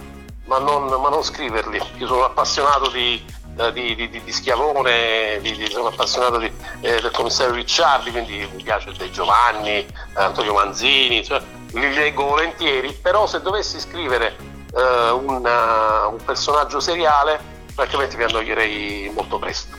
S5: ma non, ma non scriverli. Io sono appassionato di, uh, di, di, di Schiavone, sono appassionato eh, del commissario Ricciardi, quindi mi piace De Giovanni, Antonio Manzini, cioè, li leggo volentieri, però se dovessi scrivere uh, una, un personaggio seriale, francamente mi annoierei molto presto.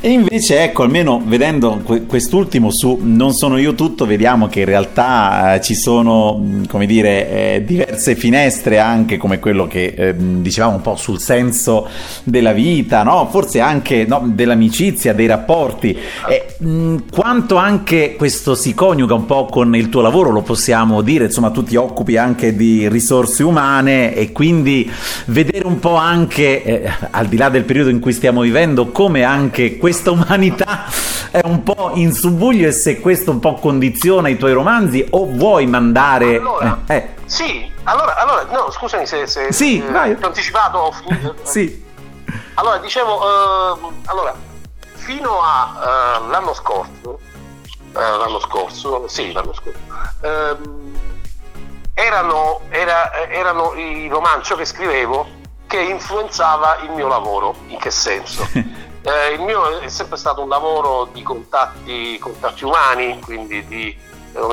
S2: E invece, ecco, almeno vedendo quest'ultimo su Non sono io tutto, vediamo che in realtà eh, ci sono, come dire, eh, diverse finestre anche come quello che eh, dicevamo un po' sul senso della vita, no? Forse anche no, dell'amicizia, dei rapporti. E, quanto anche questo si coniuga un po' con il tuo lavoro, lo possiamo dire, insomma, tu ti occupi anche di risorse umane e quindi vedere un po' anche, eh, al di là del periodo in cui stiamo vivendo, come anche questa umanità è un po' in subbuglio e se questo un po' condiziona i tuoi romanzi o vuoi mandare...
S5: Allora, eh, eh. Sì, allora, allora, no, scusami se, se
S2: sì, eh,
S5: vai. ho anticipato.
S2: Sì.
S5: Allora, dicevo, uh, allora, fino all'anno uh, scorso, uh, l'anno scorso, sì, l'anno scorso, ehm, erano, era, erano i romanzi che scrivevo che influenzava il mio lavoro. In che senso? Eh, il mio è sempre stato un lavoro di contatti, contatti umani, quindi di,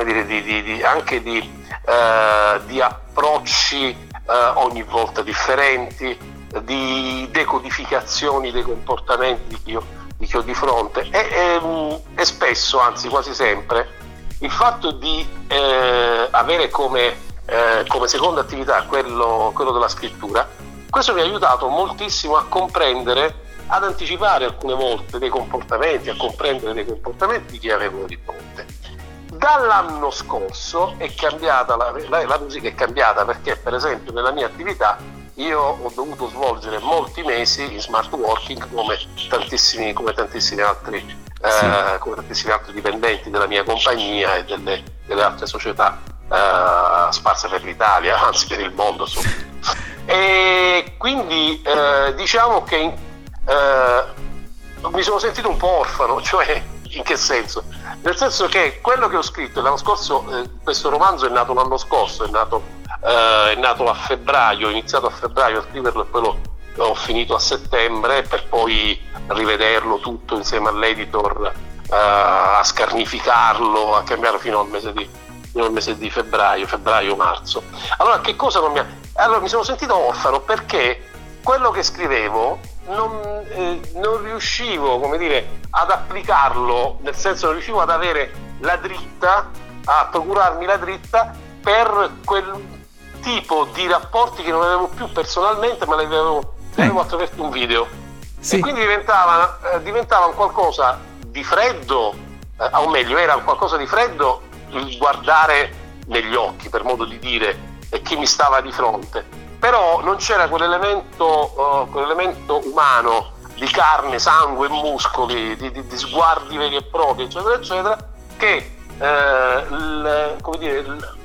S5: dire, di, anche di, eh, di approcci eh, ogni volta differenti, di decodificazioni dei comportamenti di chi ho di, chi ho di fronte. E, e, ehm, e, spesso, anzi quasi sempre, il fatto di eh, avere come, eh, come, seconda attività quello, quello della scrittura, questo mi ha aiutato moltissimo a comprendere ad anticipare alcune volte dei comportamenti, a comprendere dei comportamenti di chi avevo di fronte. Dall'anno scorso è cambiata la, la, la, musica è cambiata perché per esempio nella mia attività io ho dovuto svolgere molti mesi in smart working come tantissimi, come tantissimi, altri, eh, sì. eh, come tantissimi altri dipendenti della mia compagnia e delle, delle altre società eh, sparse per l'Italia, anzi per il mondo. E quindi eh, diciamo che in eh, mi sono sentito un po' orfano, cioè in che senso? Nel senso che quello che ho scritto l'anno scorso, eh, questo romanzo è nato l'anno scorso, è nato, eh, è nato, a febbraio, ho iniziato a febbraio a scriverlo e poi lo, ho finito a settembre per poi rivederlo tutto insieme all'editor, eh, a scarnificarlo, a cambiarlo fino al mese di, al mese di febbraio, febbraio-marzo. Allora che cosa non mi ha... Allora mi sono sentito orfano perché quello che scrivevo non, eh, non riuscivo come dire, ad applicarlo, nel senso non riuscivo ad avere la dritta, a procurarmi la dritta per quel tipo di rapporti che non avevo più personalmente, ma li avevo, li avevo eh. attraverso un video. Sì. E quindi diventava, eh, diventava un qualcosa di freddo, eh, o meglio, era un qualcosa di freddo il guardare negli occhi, per modo di dire, chi mi stava di fronte però non c'era quell'elemento, uh, quell'elemento umano di carne, sangue muscoli, di, di, di, sguardi veri e propri, eccetera, eccetera, che eh, il, dire, il,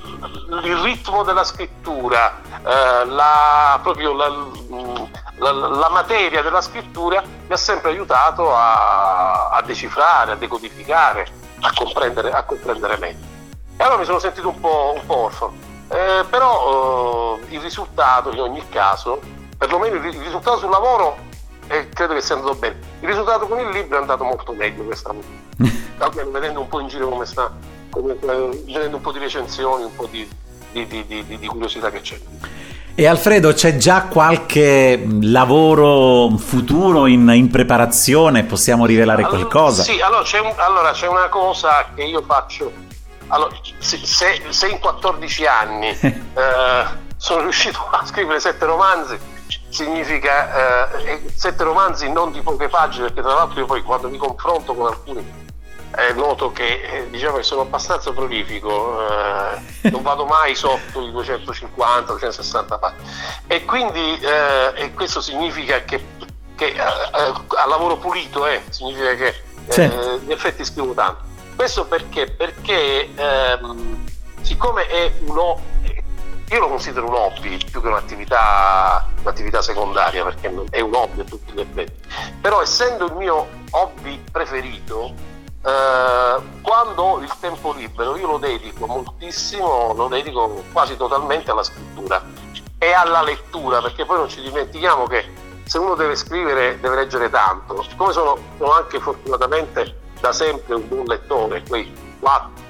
S5: il, ritmo della scrittura, eh, la, proprio la, la, la, materia della scrittura mi ha sempre aiutato a, a decifrare, a decodificare, a comprendere, a comprendere meglio. E allora mi sono sentito un po', un po orfano. Eh, però eh, il risultato in ogni caso, perlomeno il, il risultato sul lavoro eh, credo che sia andato bene. Il risultato con il libro è andato molto meglio questa almeno vedendo un po' in giro come sta, come, eh, vedendo un po' di recensioni, un po' di, di, di, di curiosità che c'è.
S2: E Alfredo, c'è già qualche lavoro futuro in, in preparazione? Possiamo rivelare
S5: allora,
S2: qualcosa?
S5: Sì, allora c'è, un, allora c'è, una cosa che io faccio allora, se, se, in 14 anni eh, sono riuscito a scrivere sette romanzi, significa eh, sette romanzi non di poche pagine, perché tra l'altro io poi quando mi confronto con alcuni eh, noto che eh, diciamo che sono abbastanza prolifico, eh, non vado mai sotto i 250-260 pagine. E quindi eh, e questo significa che, che a lavoro pulito significa che certo. in effetti scrivo tanto. Questo perché? Perché ehm, siccome è uno, io lo considero un hobby più che un'attività, un'attività secondaria perché è un hobby a tutti gli effetti. Però essendo il mio hobby preferito, eh, quando ho il tempo libero io lo dedico moltissimo, lo dedico quasi totalmente alla scrittura e alla lettura, perché poi non ci dimentichiamo che se uno deve scrivere deve leggere tanto. Siccome sono, sono anche fortunatamente da sempre un buon lettore, quei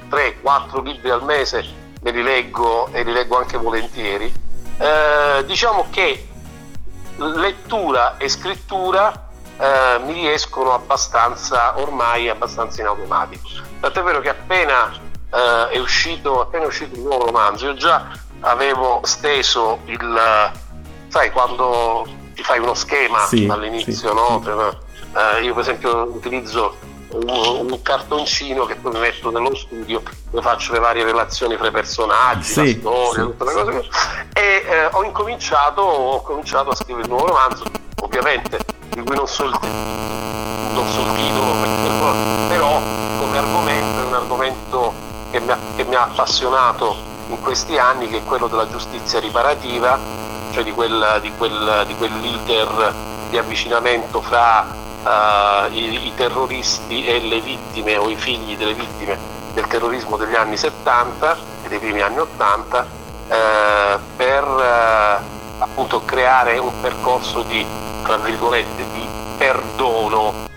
S5: 3-4 libri al mese me li leggo e li leggo anche volentieri, eh, diciamo che lettura e scrittura eh, mi riescono abbastanza ormai abbastanza in automatico. Tant'è vero che appena, eh, è, uscito, appena è uscito il nuovo romanzo, io già avevo steso il sai quando ti fai uno schema sì, all'inizio, sì, no? Sì. Eh, io per esempio utilizzo un, un, cartoncino che poi metto nello studio dove faccio le varie relazioni fra i personaggi, sì, la storia, tutte le cose e eh, ho, incominciato, ho cominciato a scrivere il nuovo romanzo, ovviamente di cui non so il, non so il titolo, però come argomento è un argomento che mi, ha, che mi ha appassionato in questi anni, che è quello della giustizia riparativa, cioè di, quel, di, quel, di quell'iter di avvicinamento fra uh, i, i, terroristi e le vittime o i figli delle vittime del terrorismo degli anni 70 e dei primi anni 80 uh, per uh, appunto creare un percorso di tra virgolette di perdono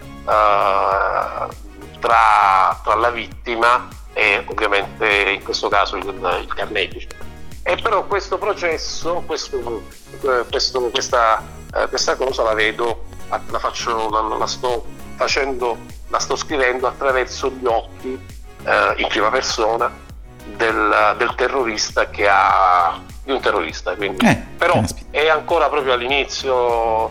S5: tra, tra la vittima e ovviamente in questo caso il, il carnefice. E però questo processo, questo, questo, questa, questa cosa la vedo la, faccio, la, la, sto facendo, la sto scrivendo attraverso gli occhi eh, in prima persona del, del, terrorista che ha di un terrorista quindi. Eh, però è ancora proprio all'inizio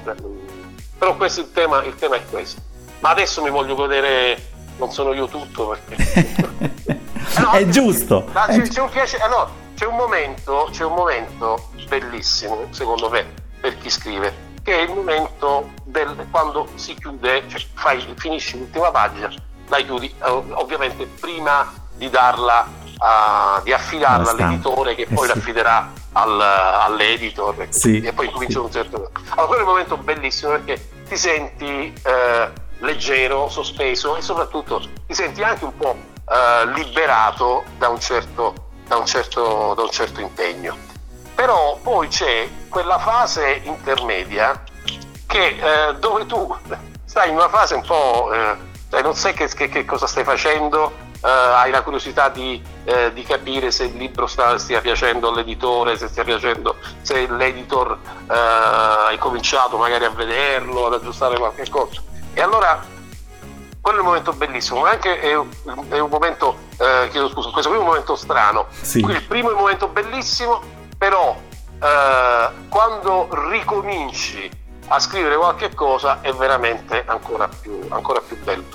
S5: però questo il tema, il tema è questo. Ma adesso mi voglio godere non sono io tutto
S2: perché no, è giusto.
S5: C'è, c'è, un piacere, no, c'è, un momento, c'è un momento bellissimo secondo me per chi scrive che è il momento del, quando si chiude, cioè fai, finisci l'ultima pagina, la chiudi eh, ovviamente prima di darla, uh, di affidarla all'editore che eh poi sì. l'affiderà al, all'editor
S2: sì,
S5: e poi comincia sì. un certo... Allora quello è un momento bellissimo perché ti senti eh, leggero, sospeso e soprattutto ti senti anche un po' eh, liberato da un certo, da un certo, da un certo impegno però poi c'è quella fase intermedia che, eh, dove tu stai in una fase un po', eh, non sai che, che, che, cosa stai facendo, eh, hai la curiosità di, eh, di, capire se il libro sta, stia piacendo all'editore, se stia piacendo, se l'editor eh, hai cominciato magari a vederlo, ad aggiustare qualche cosa. E allora quello è un momento bellissimo, ma anche è, è un momento, eh, chiedo scusa, questo qui è un momento strano. Sì. Il primo è un momento bellissimo, però eh, quando ricominci a scrivere qualche cosa è veramente ancora più, ancora più bello.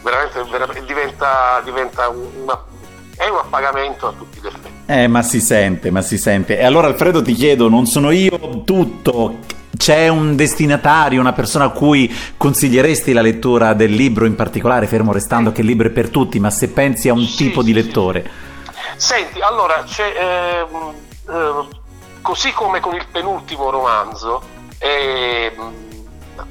S5: Veramente, veramente diventa, diventa una, è un appagamento a tutti gli effetti.
S2: Eh, ma si sente, ma si sente. E allora Alfredo ti chiedo, non sono io tutto, c'è un destinatario, una persona a cui consiglieresti la lettura del libro in particolare, fermo restando che il libro è per tutti, ma se pensi a un sì, tipo sì, di lettore?
S5: Sì. Senti, allora c'è... Eh, eh, così come con il penultimo romanzo, eh,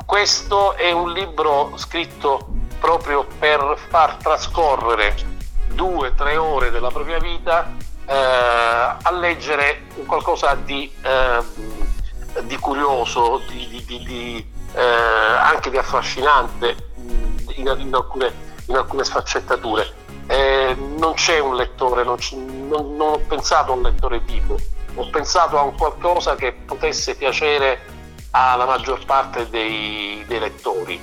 S5: questo è un libro scritto proprio per far trascorrere due o tre ore della propria vita eh, a leggere qualcosa di, eh, di curioso, di, di, eh, anche di affascinante in, in, alcune, in alcune, sfaccettature. Eh, non c'è un lettore, non, non, non ho pensato a un lettore tipo ho pensato a un qualcosa che potesse piacere alla maggior parte dei, dei lettori.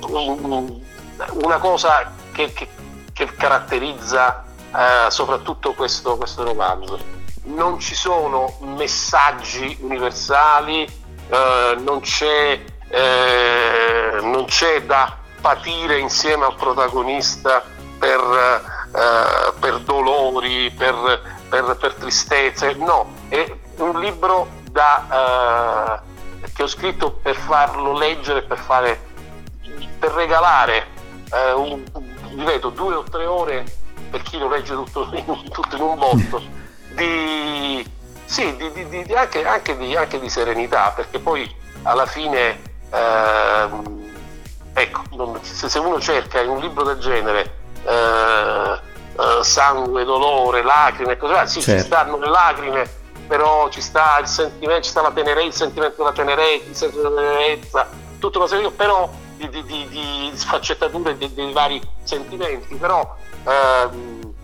S5: Una cosa che, che, che caratterizza eh, soprattutto questo, questo, romanzo. Non ci sono messaggi universali, eh, non, c'è, eh, non, c'è, da patire insieme al protagonista per, eh, per dolori, per, per, per tristezze, no, è un libro da, eh, che ho scritto per farlo leggere, per, fare, per regalare, eh, un, ripeto, due o tre ore per chi lo legge tutto in, tutto in un botto, di, sì, di, di, di, anche, anche, anche, di, serenità, perché poi alla fine, ehm, ecco, se, uno cerca in un libro del genere eh, eh, sangue, dolore, lacrime, così, sì, certo. ci stanno le lacrime, però ci sta il sentimento, ci sta la tenerezza, il sentimento della tenerezza, il sentimento della tenerezza, tutta una serie, però di, di, di, di sfaccettature dei vari sentimenti, però ehm,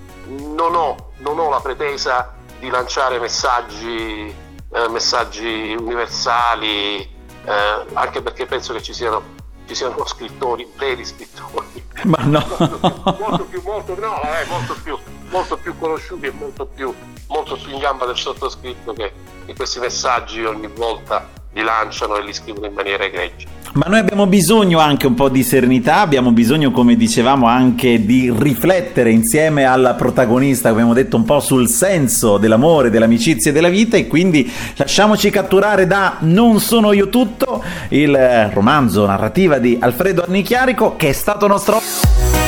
S5: non, ho, non ho la pretesa di lanciare messaggi, eh, messaggi universali, eh, anche perché penso che ci siano, ci siano scrittori, veri scrittori,
S2: Ma no.
S5: molto, più, molto, no, vabbè, molto, più, molto più conosciuti e molto più, molto più in gamba del sottoscritto che, che questi messaggi ogni volta li lanciano e li scrivono in maniera egregia.
S2: Ma noi abbiamo bisogno anche un po' di serenità, abbiamo bisogno, come dicevamo, anche di riflettere insieme alla protagonista, come abbiamo detto, un po' sul senso dell'amore, dell'amicizia e della vita e quindi lasciamoci catturare da Non sono io tutto, il romanzo narrativa di Alfredo Annichiarico che è stato nostro...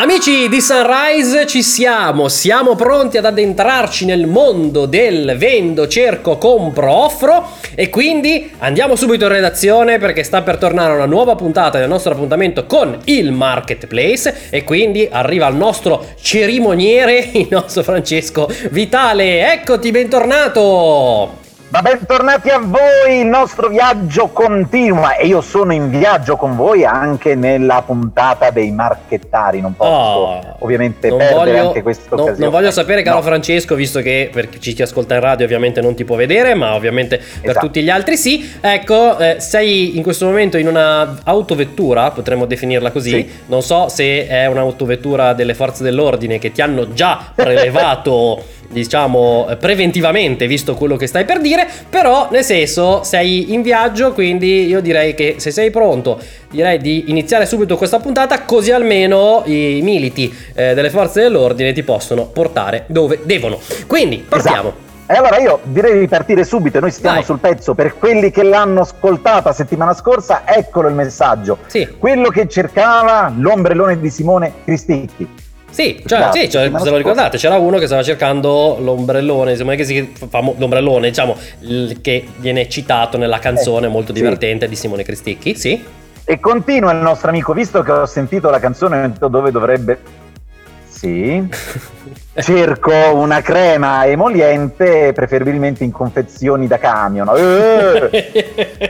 S4: Amici di Sunrise ci siamo, siamo pronti ad addentrarci nel mondo del vendo, cerco, compro, offro e quindi andiamo subito in redazione perché sta per tornare una nuova puntata del nostro appuntamento con il marketplace e quindi arriva il nostro cerimoniere, il nostro Francesco Vitale. Eccoti, bentornato!
S3: Ma bentornati a voi, il nostro viaggio continua e io sono in viaggio con voi anche nella puntata dei marchettari, non posso oh, ovviamente non perdere voglio, anche questa
S4: occasione. Non voglio sapere caro no. Francesco, visto che per chi ti ascolta in radio ovviamente non ti può vedere, ma ovviamente per esatto. tutti gli altri sì. Ecco, eh, sei in questo momento in una autovettura, potremmo definirla così, sì. non so se è un'autovettura delle forze dell'ordine che ti hanno già prelevato diciamo preventivamente visto quello che stai per dire però nel senso sei in viaggio quindi io direi che se sei pronto direi di iniziare subito questa puntata così almeno i militi eh, delle forze dell'ordine ti possono portare dove devono quindi partiamo
S3: esatto. E allora io direi di partire subito, noi stiamo Dai. sul pezzo, per quelli che l'hanno ascoltata settimana scorsa, eccolo il messaggio.
S4: Sì.
S3: Quello che cercava l'ombrellone di Simone Cristicchi.
S4: Sì, cioè, sì cioè, se lo ricordate, c'era uno che stava cercando l'ombrellone, insomma, che si, famo, l'ombrellone, diciamo, che viene citato nella canzone eh, molto divertente sì. di Simone Cristicchi, sì.
S3: E continua il nostro amico, visto che ho sentito la canzone dove dovrebbe... Sì. Cerco una crema emoliente, preferibilmente in confezioni da camion. Eh!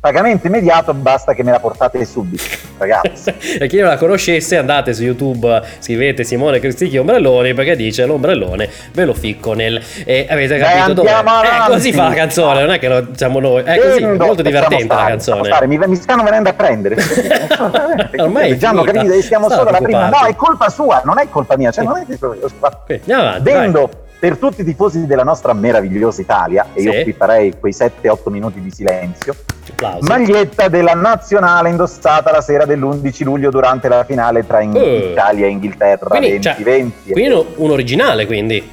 S3: pagamento immediato basta che me la portate subito ragazzi.
S4: E chi non la conoscesse andate su youtube scrivete Simone Cristicchi Ombrelloni perché dice l'ombrellone ve lo ficco nel e avete capito dove eh, così fa la canzone non è che lo siamo noi è così Vendo, molto divertente stare, la canzone
S3: stare, mi, mi, stanno venendo a prendere. Ormai già hanno capito siamo solo la prima. No è colpa sua non è colpa mia cioè non è che
S4: andiamo avanti
S3: Vendo per tutti i tifosi della nostra meravigliosa Italia, e sì. io qui farei quei 7-8 minuti di silenzio, Applausi. maglietta della nazionale indossata la sera dell'11 luglio durante la finale tra in- uh. Italia e Inghilterra
S4: quindi, 2020. Cioè, quindi un originale, quindi?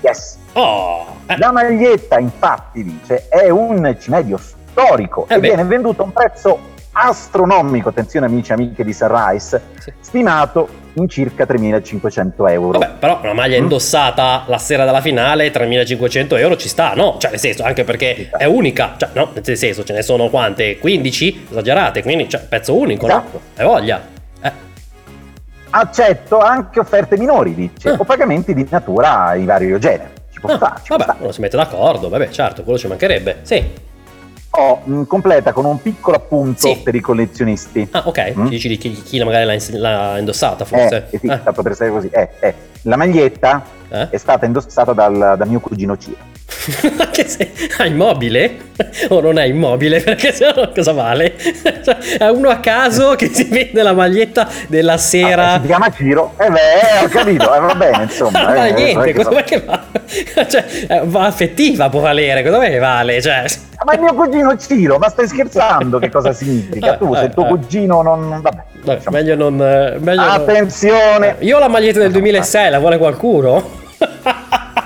S3: Yes.
S4: Oh.
S3: Eh. La maglietta, infatti, dice, è un cimedio storico eh e beh. viene venduto a un prezzo astronomico, attenzione amici e amiche di Sunrise, sì. stimato in circa 3.500 euro.
S4: Vabbè, però una maglia mm. indossata la sera della finale, 3.500 euro ci sta, no? Cioè, nel senso, anche perché è unica, cioè, no? Nel senso, ce ne sono quante? 15? Esagerate, quindi, cioè, pezzo unico, esatto. no? Hai voglia. Eh.
S3: Accetto anche offerte minori, dice, ah. o pagamenti di natura di vario genere. Ci può ah, stare, ci
S4: vabbè, uno si mette d'accordo, vabbè, certo, quello ci mancherebbe, sì
S3: mh, mm, completa con un piccolo appunto sì. per i collezionisti.
S4: Ah, ok. Mm? Dici di chi, chi magari l'ha, l'ha, indossata, forse.
S3: Eh, sì, eh. per essere così. Eh, eh. La maglietta eh? è stata indossata dal, da mio cugino Ciro.
S4: che se ha immobile o non è immobile perché se no cosa vale cioè, è uno a caso che si vende la maglietta della sera
S3: ah, si chiama Ciro e eh beh ho capito eh, va bene insomma
S4: vale eh, niente cosa che va cioè va affettiva può valere che vale cioè
S3: ma è mio cugino Ciro ma stai scherzando che cosa significa tu se tuo cugino non vabbè
S4: Beh, diciamo. meglio non... Eh, meglio
S3: Attenzione!
S4: Non... Io ho la maglietta del 2006, la vuole qualcuno?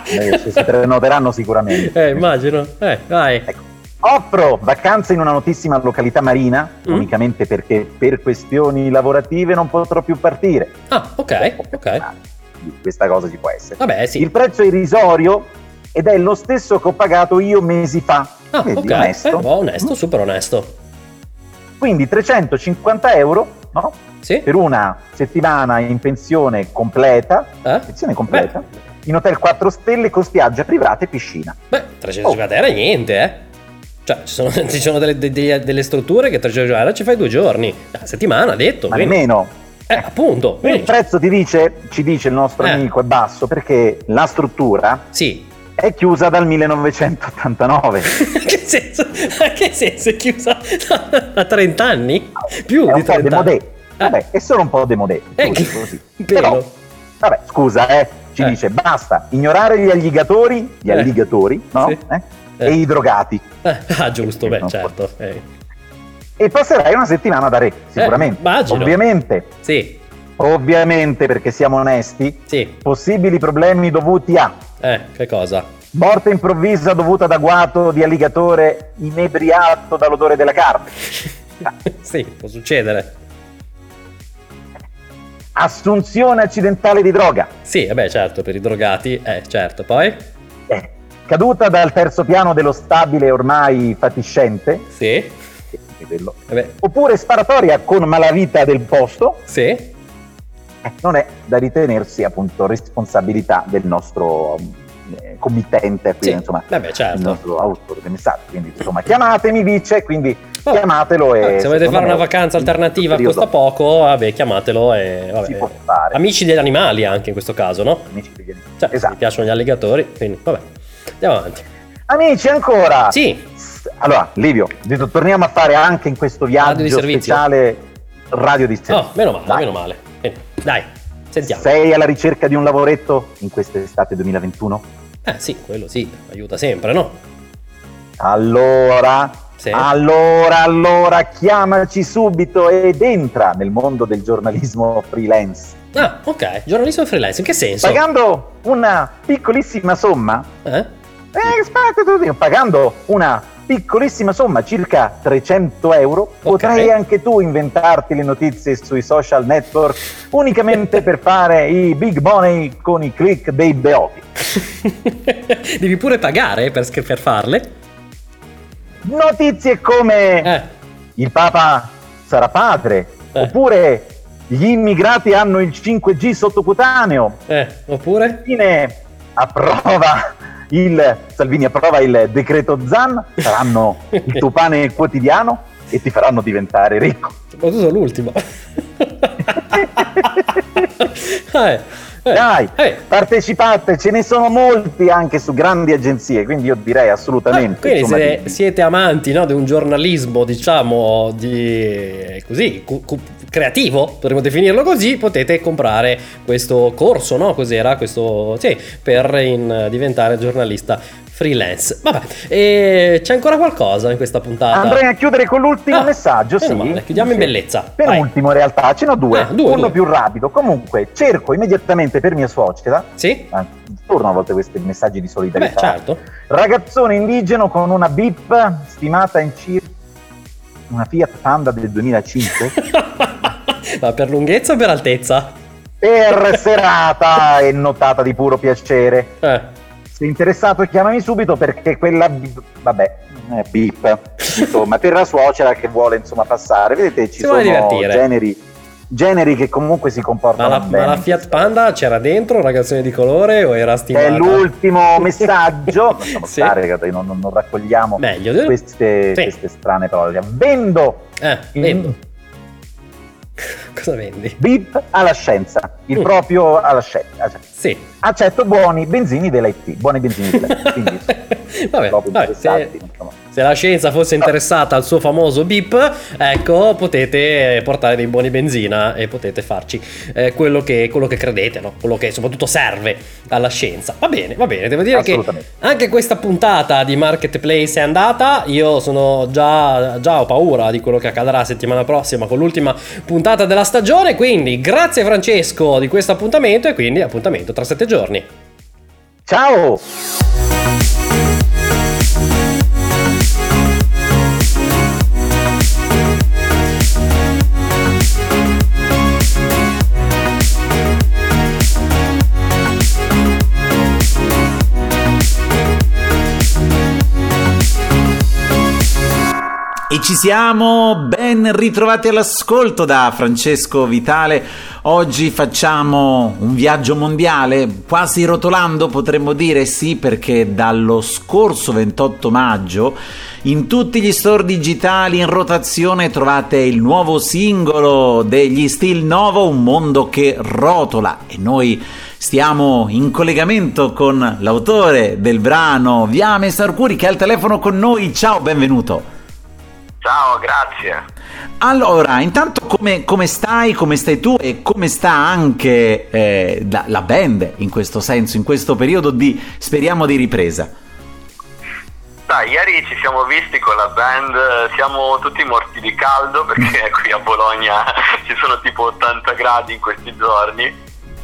S3: eh, si prenoteranno sicuramente.
S4: Eh, immagino. Eh, vai.
S3: Ecco. Offro vacanze in una notissima località marina, mm. unicamente perché per questioni lavorative non potrò più partire.
S4: Ah, ok, ok.
S3: Questa cosa ci può essere.
S4: Vabbè, sì.
S3: Il prezzo è irrisorio ed è lo stesso che ho pagato io mesi fa.
S4: Ah, Vedi, ok. Onesto. Eh, onesto, super onesto.
S3: Quindi 350 euro, no?
S4: Sì.
S3: Per una settimana in pensione completa. Eh? Pensione completa. Beh. In hotel 4 stelle con spiaggia privata e piscina.
S4: Beh, 350 oh. euro è niente, eh? Cioè, ci sono, ci sono delle, delle, delle, strutture che 300 euro ci fai due giorni. A settimana, detto.
S3: Ma quindi. nemmeno.
S4: Eh, appunto.
S3: Il prezzo ti dice, ci dice il nostro eh. amico, è basso perché la struttura
S4: sì.
S3: è chiusa dal 1989.
S4: che senso? che senso è chiusa da 30 anni? Più
S3: è
S4: di 30 anni.
S3: Eh. Vabbè, è solo un po' demodè.
S4: Eh, così.
S3: Però, vabbè, scusa, eh, ci eh. dice basta ignorare gli alligatori, gli eh. alligatori, no? Sì. E i drogati.
S4: ah, giusto, beh, certo
S3: e passerai una settimana da re, sicuramente.
S4: Eh,
S3: ovviamente.
S4: Sì.
S3: Ovviamente, perché siamo onesti,
S4: sì.
S3: possibili problemi dovuti a...
S4: Eh, che cosa?
S3: Morte improvvisa dovuta ad agguato di alligatore inebriato dall'odore della carne.
S4: sì, può succedere.
S3: Assunzione accidentale di droga.
S4: Sì, vabbè, certo, per i drogati, eh, certo. Poi?
S3: Eh, caduta dal terzo piano dello stabile ormai fatiscente.
S4: Sì
S3: quello. Eh Oppure sparatoria con malavita del posto.
S4: Sì.
S3: Eh, non è da ritenersi appunto responsabilità del nostro eh, committente, quindi
S4: sì.
S3: insomma
S4: Vabbè, certo.
S3: il nostro autore del messaggio. Quindi insomma chiamatemi, dice, quindi oh. chiamatelo e...
S4: Ah, se volete fare una vacanza alternativa costa poco, vabbè, chiamatelo e... Vabbè.
S3: Si può fare.
S4: Amici degli animali anche in questo caso, no?
S3: Amici degli animali.
S4: Cioè, esatto. mi piacciono gli alligatori, quindi vabbè. Andiamo avanti.
S3: Amici ancora!
S4: Sì
S3: allora, Livio, torniamo a fare anche in questo viaggio radio speciale radio di servizio.
S4: Oh, meno male, Dai. meno male. Dai, sentiamo.
S3: Sei alla ricerca di un lavoretto in quest'estate 2021?
S4: Eh sì, quello sì, aiuta sempre, no?
S3: Allora, sì. allora, allora, chiamaci subito ed entra nel mondo del giornalismo freelance.
S4: Ah, ok, giornalismo freelance, in che senso?
S3: Pagando una piccolissima somma.
S4: Eh?
S3: Eh, aspetta, pagando una piccolissima somma, circa 300 euro, okay. potrai anche tu inventarti le notizie sui social network unicamente per fare i big money con i click dei beoti.
S4: Devi pure pagare per, per farle?
S3: Notizie come
S4: eh.
S3: il Papa sarà padre, eh. oppure gli immigrati hanno il 5G sottocutaneo.
S4: Eh, oppure?
S3: Fine approva il Salvini approva il decreto Zan, saranno il tuo pane quotidiano e ti faranno diventare ricco.
S4: Soprattutto l'ultimo.
S3: eh, eh, Dai, eh. partecipate, ce ne sono molti anche su grandi agenzie, quindi io direi assolutamente.
S4: Ah, quindi se di... siete amanti no, di un giornalismo, diciamo, di così, cu- cu- creativo, potremmo definirlo così, potete comprare questo corso, no? Cos'era questo? Sì, per in, diventare giornalista freelance. Vabbè, e c'è ancora qualcosa in questa puntata?
S3: Andrei a chiudere con l'ultimo ah, messaggio, sì.
S4: Male. Chiudiamo sì. in bellezza.
S3: Penultimo in realtà, ce n'ho due. Ah, due Uno due. più rapido. Comunque, cerco immediatamente per mia suocera.
S4: Sì.
S3: Ah, torno a volte questi messaggi di solidarietà.
S4: Beh, certo.
S3: Ragazzone indigeno con una BIP stimata in circa una Fiat Panda del 2005.
S4: Ma per lunghezza o per altezza?
S3: Per serata e notata di puro piacere.
S4: Eh.
S3: Sei interessato chiamami subito perché quella, vabbè, è beep, insomma, per la suocera che vuole insomma passare. Vedete, ci si sono generi generi che comunque si comportano
S4: ma la,
S3: bene.
S4: Ma la Fiat Panda c'era dentro, ragazzone di colore o era stimata?
S3: È l'ultimo messaggio, lasciamo sì. stare non, non, non raccogliamo
S4: Meglio.
S3: Queste, sì. queste strane parole. Vendo,
S4: eh, vendo. Cosa vendi?
S3: Bip alla scienza, il mm. proprio alla scienza.
S4: Sì.
S3: Accetto buoni benzini dell'IT, buoni benzini dell'IT. Quindi,
S4: vabbè, vabbè se, se la scienza fosse interessata al suo famoso BIP, ecco, potete portare dei buoni benzina e potete farci eh, quello, che, quello, che, credete, no? quello che soprattutto serve alla scienza. Va bene, va bene, devo dire che anche questa puntata di Marketplace è andata, io sono già, già ho paura di quello che accadrà settimana prossima con l'ultima puntata della della stagione, quindi grazie Francesco di questo appuntamento e quindi appuntamento tra sette giorni.
S3: Ciao!
S2: E ci siamo, ben ritrovati all'ascolto da Francesco Vitale. Oggi facciamo un viaggio mondiale, quasi rotolando potremmo dire sì, perché dallo scorso 28 maggio in tutti gli store digitali in rotazione trovate il nuovo singolo degli Still Novo, Un mondo che rotola. E noi stiamo in collegamento con l'autore del brano Viame Sarcuri che è al telefono con noi. Ciao, benvenuto.
S6: Ciao, grazie.
S2: Allora, intanto come, come, stai, come stai tu e come sta anche eh, la, la, band in questo senso, in questo periodo di, speriamo, di ripresa?
S6: Dai, ieri ci siamo visti con la band, siamo tutti morti di caldo perché qui a Bologna ci sono tipo 80 gradi in questi giorni,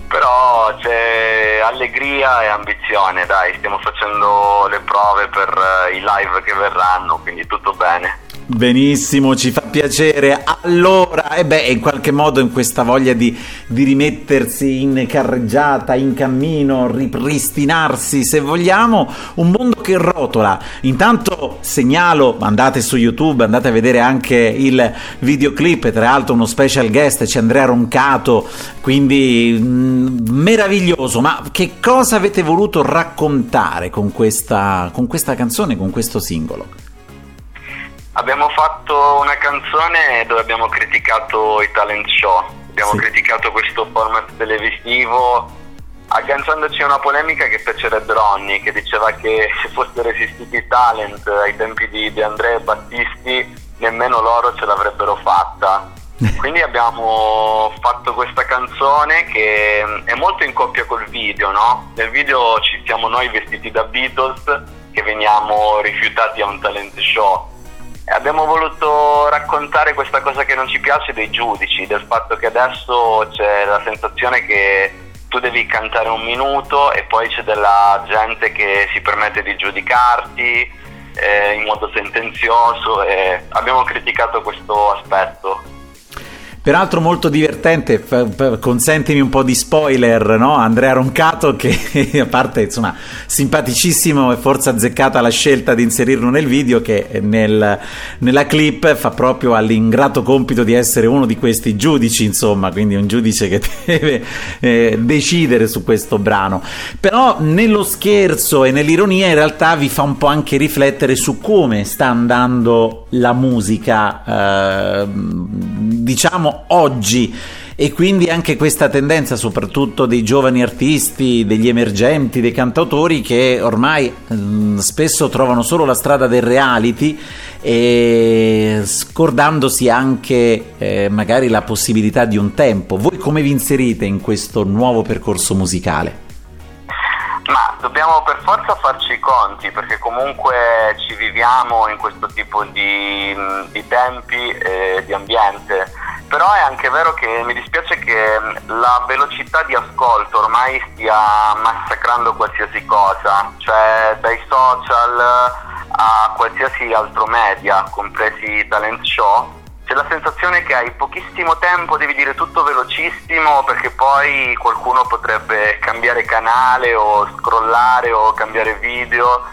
S6: però c'è allegria e ambizione, dai, stiamo facendo le prove per uh, i live che verranno, quindi tutto bene.
S2: Benissimo, ci fa piacere. Allora, e eh beh, in qualche modo in questa voglia di, di, rimettersi in carreggiata, in cammino, ripristinarsi, se vogliamo, un mondo che rotola. Intanto segnalo, andate su YouTube, andate a vedere anche il videoclip, tra l'altro uno special guest, c'è Andrea Roncato, quindi mh, mm, meraviglioso. Ma che cosa avete voluto raccontare con questa, con questa canzone, con questo singolo?
S6: Abbiamo fatto una canzone dove abbiamo criticato i talent show, abbiamo sì. criticato questo format televisivo agganciandoci a una polemica che fece Ronnie che diceva che se fossero esistiti i talent ai tempi di, di Andrea e Battisti nemmeno loro ce l'avrebbero fatta. Quindi abbiamo fatto questa canzone che è molto in coppia col video, no? Nel video ci siamo noi vestiti da Beatles che veniamo rifiutati a un talent show abbiamo voluto raccontare questa cosa che non ci piace dei giudici, del fatto che adesso c'è la sensazione che tu devi cantare un minuto e poi c'è della gente che si permette di giudicarti eh, in modo sentenzioso e abbiamo criticato questo aspetto.
S2: Peraltro molto divertente, consentimi un po' di spoiler, no? Andrea Roncato che a parte insomma simpaticissimo e forse azzeccata la scelta di inserirlo nel video che nel, nella clip fa proprio all'ingrato compito di essere uno di questi giudici insomma, quindi un giudice che deve eh, decidere su questo brano. Però nello scherzo e nell'ironia in realtà vi fa un po' anche riflettere su come sta andando la musica, eh, diciamo oggi e quindi anche questa tendenza soprattutto dei giovani artisti, degli emergenti, dei cantautori che ormai mh, mm, spesso trovano solo la strada del reality e scordandosi anche eh, magari la possibilità di un tempo. Voi come vi inserite in questo nuovo percorso musicale?
S6: Dobbiamo per forza farci i conti perché comunque ci viviamo in questo tipo di, di tempi e di ambiente. Però è anche vero che mi dispiace che la velocità di ascolto ormai stia massacrando qualsiasi cosa, cioè dai social a qualsiasi altro media, compresi talent show, c'è la sensazione che hai pochissimo tempo, devi dire tutto velocissimo perché poi qualcuno potrebbe cambiare canale o scrollare o cambiare video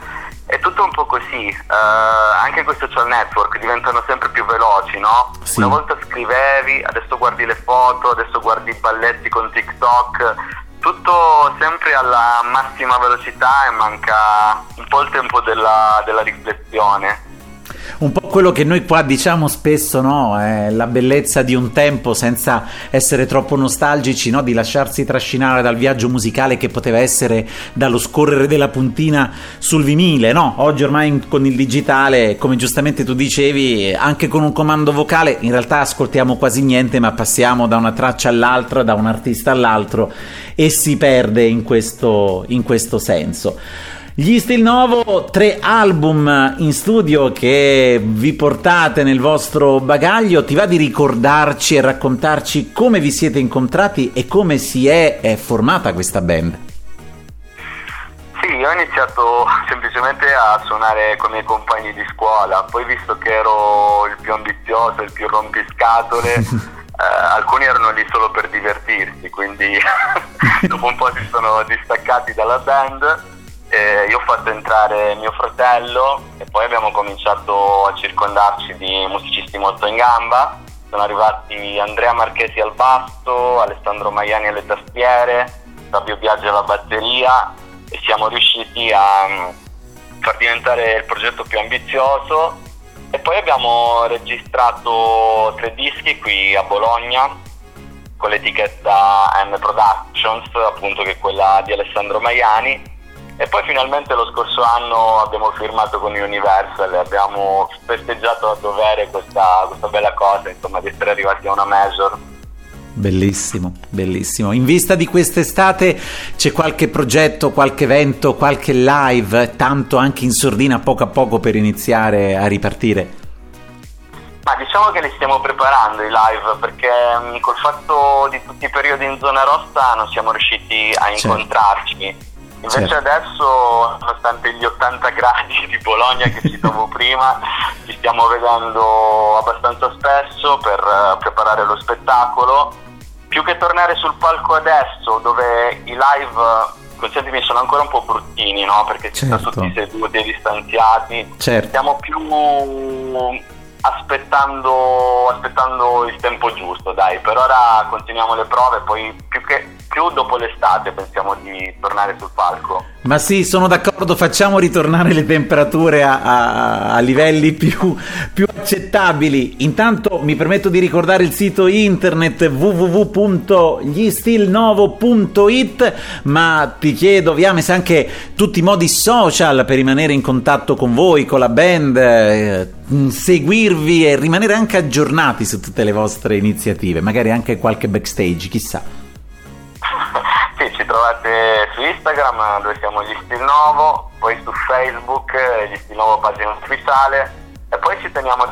S6: è tutto un po' così, uh, anche quei social network diventano sempre più veloci, no? Sì. Una volta scrivevi, adesso guardi le foto, adesso guardi i balletti con TikTok, tutto sempre alla massima velocità e manca un po' il tempo della, della riflessione
S2: un po' quello che noi qua diciamo spesso, no? È la bellezza di un tempo senza essere troppo nostalgici, no? Di lasciarsi trascinare dal viaggio musicale che poteva essere dallo scorrere della puntina sul vinile, no? Oggi ormai con il digitale, come giustamente tu dicevi, anche con un comando vocale in realtà ascoltiamo quasi niente, ma passiamo da una traccia all'altra, da un artista all'altro e si perde in questo, in questo senso. Gli Stil Novo, tre album in studio che vi portate nel vostro bagaglio. Ti va di ricordarci e raccontarci come vi siete incontrati e come si è, è formata questa band?
S6: Sì, io ho iniziato semplicemente a suonare con i miei compagni di scuola, poi visto che ero il più ambizioso, il più rompiscatole, eh, alcuni erano lì solo per divertirsi, quindi dopo un po' si sono distaccati dalla band eh, io ho fatto entrare mio fratello e poi abbiamo cominciato a circondarci di musicisti molto in gamba. Sono arrivati Andrea Marchesi al basso, Alessandro Maiani alle tastiere, Fabio Biaggi alla batteria e siamo riusciti a mm, far diventare il progetto più ambizioso e poi abbiamo registrato tre dischi qui a Bologna con l'etichetta M Productions, appunto che è quella di Alessandro Maiani e poi finalmente lo scorso anno abbiamo firmato con Universal e abbiamo festeggiato a dovere questa, questa bella cosa, insomma, di essere arrivati a una major.
S2: Bellissimo, bellissimo. In vista di quest'estate c'è qualche progetto, qualche evento, qualche live, tanto anche in sordina poco a poco per iniziare a ripartire?
S6: Ma diciamo che li stiamo preparando i live perché mm, col fatto di tutti i periodi in zona rossa non siamo riusciti a certo. incontrarci. Certo Invece certo. adesso, nonostante gli 80 gradi di Bologna che citavo prima, ci stiamo vedendo abbastanza spesso per uh, preparare lo spettacolo. Più che tornare sul palco adesso, dove i live consentimi sono ancora un po' bruttini, no? Perché certo. ci sono tutti seduti e distanziati. Certo. Stiamo più aspettando, aspettando il tempo giusto, dai. Per ora continuiamo le prove, poi più che più dopo l'estate pensiamo di tornare sul palco.
S2: Ma sì, sono d'accordo, facciamo ritornare le temperature a, a, a livelli più, più, accettabili. Intanto mi permetto di ricordare il sito internet www.glistilnovo.it, ma ti chiedo, Viames, anche tutti i modi social per rimanere in contatto con voi, con la band, eh, seguirvi e rimanere anche aggiornati su tutte le vostre iniziative, magari anche qualche backstage, chissà
S6: trovate su Instagram dove siamo gli Stil Novo, poi su Facebook gli Stil Novo pagina ufficiale e poi ci teniamo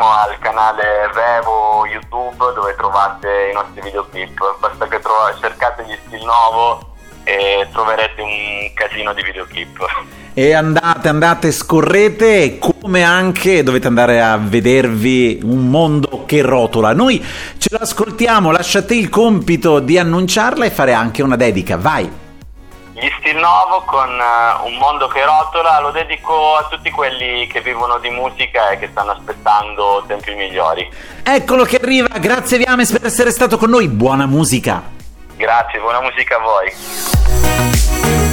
S6: al canale Vevo YouTube dove trovate i nostri videoclip. Basta che tro- cercate gli Stil Novo e troverete un casino di videoclip.
S2: E andate, andate, scorrete e come anche dovete andare a vedervi un mondo che rotola. Noi ce l'ascoltiamo, lasciate il compito di annunciarla e fare anche una dedica, vai!
S6: Gli Stil Novo con uh, Un mondo che rotola lo dedico a tutti quelli che vivono di musica e che stanno aspettando tempi migliori.
S2: Eccolo che arriva, grazie Viames per essere stato con noi, buona musica!
S6: Grazie, buona musica a voi.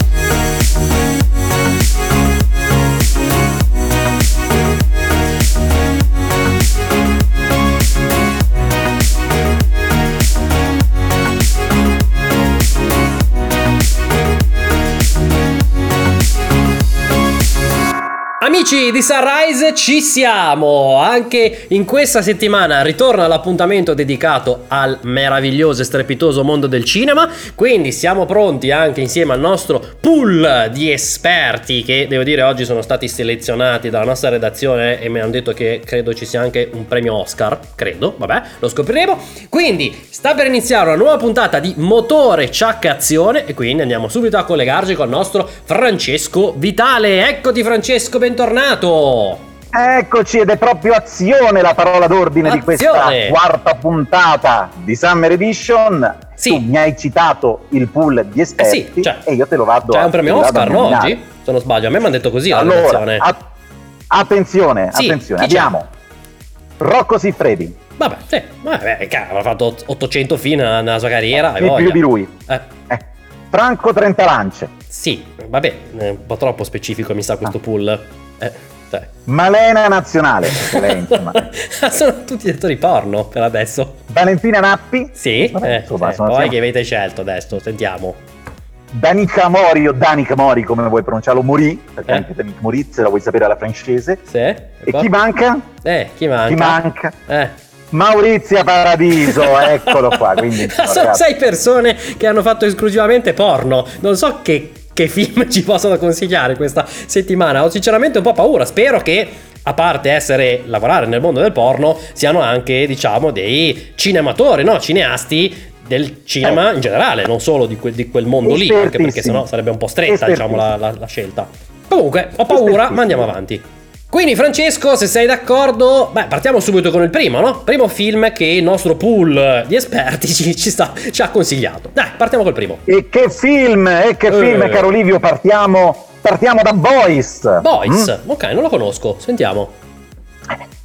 S4: Amici di Sunrise ci siamo! Anche in questa settimana ritorna l'appuntamento dedicato al meraviglioso e strepitoso mondo del cinema, quindi siamo pronti anche insieme al nostro pool di esperti che devo dire oggi sono stati selezionati dalla nostra redazione e mi hanno detto che credo ci sia anche un premio Oscar, credo, vabbè, lo scopriremo. Quindi sta per iniziare una nuova puntata di Motore Ciak Azione e quindi andiamo subito a collegarci con il nostro Francesco Vitale. Eccoti Francesco, bentornato bentornato!
S3: Eccoci ed è proprio azione la parola d'ordine azione. di questa quarta puntata di Summer Edition. Sì. Tu mi hai citato il pool di esperti eh sì, cioè, e io te lo vado
S4: C'è un premio Oscar, no? Oggi? Se non sbaglio, a me mi hanno detto così
S3: allora, a- attenzione, sì, attenzione, abbiamo Rocco Siffredi.
S4: Vabbè, sì, vabbè, ha fatto 800 film nella sua carriera.
S3: Di più di lui. Eh. Eh. Franco Trentalance.
S4: Sì, vabbè, un po' troppo specifico mi sa questo ah. pool. Eh,
S3: dai. Malena Nazionale. lei,
S4: sono tutti attori porno per adesso.
S3: Valentina Nappi.
S4: Sì, Vabbè, eh, insomma, eh, poi siamo... che avete scelto adesso, sentiamo.
S3: Danica Mori o Danica Mori come vuoi pronunciarlo, Mori, perché eh? anche Danica Moritz la vuoi sapere alla francese.
S4: Sì.
S3: E chi manca?
S4: Eh, chi manca?
S3: Chi manca? Eh. Maurizia Paradiso, eccolo qua. Quindi,
S4: sono sei persone che hanno fatto esclusivamente porno. Non so che che film ci possono consigliare questa settimana. Ho sinceramente un po' paura. Spero che a parte essere lavorare nel mondo del porno, siano anche, diciamo, dei cinematori, no? Cineasti del cinema eh. in generale, non solo di, que- di quel mondo lì, anche perché sennò sarebbe un po' stretta, diciamo, la, la, la scelta. Comunque, ho paura, ma andiamo avanti. Quindi Francesco, se sei d'accordo, beh, partiamo subito con il primo, no? Primo film che il nostro pool di esperti ci, ci, sta, ci ha consigliato. Dai, partiamo col primo.
S3: E che film, e che eh. film, caro Livio, partiamo, partiamo da Boys.
S4: Boys, mm? ok, non lo conosco, sentiamo.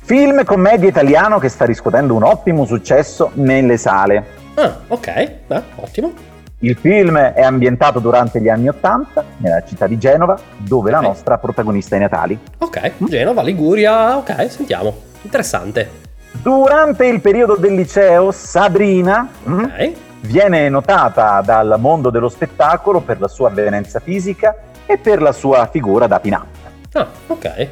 S3: Film commedia italiano che sta riscuotendo un ottimo successo nelle sale.
S4: Ah, ok, beh, ottimo.
S3: Il film è ambientato durante gli anni Ottanta nella città di Genova, dove okay. la nostra protagonista è Natali.
S4: Ok, Genova, Liguria, ok, sentiamo. Interessante.
S3: Durante il periodo del liceo, Sabrina mm, okay. viene notata dal mondo dello spettacolo per la sua avvenenza fisica e per la sua figura da pin
S4: Ah, ok.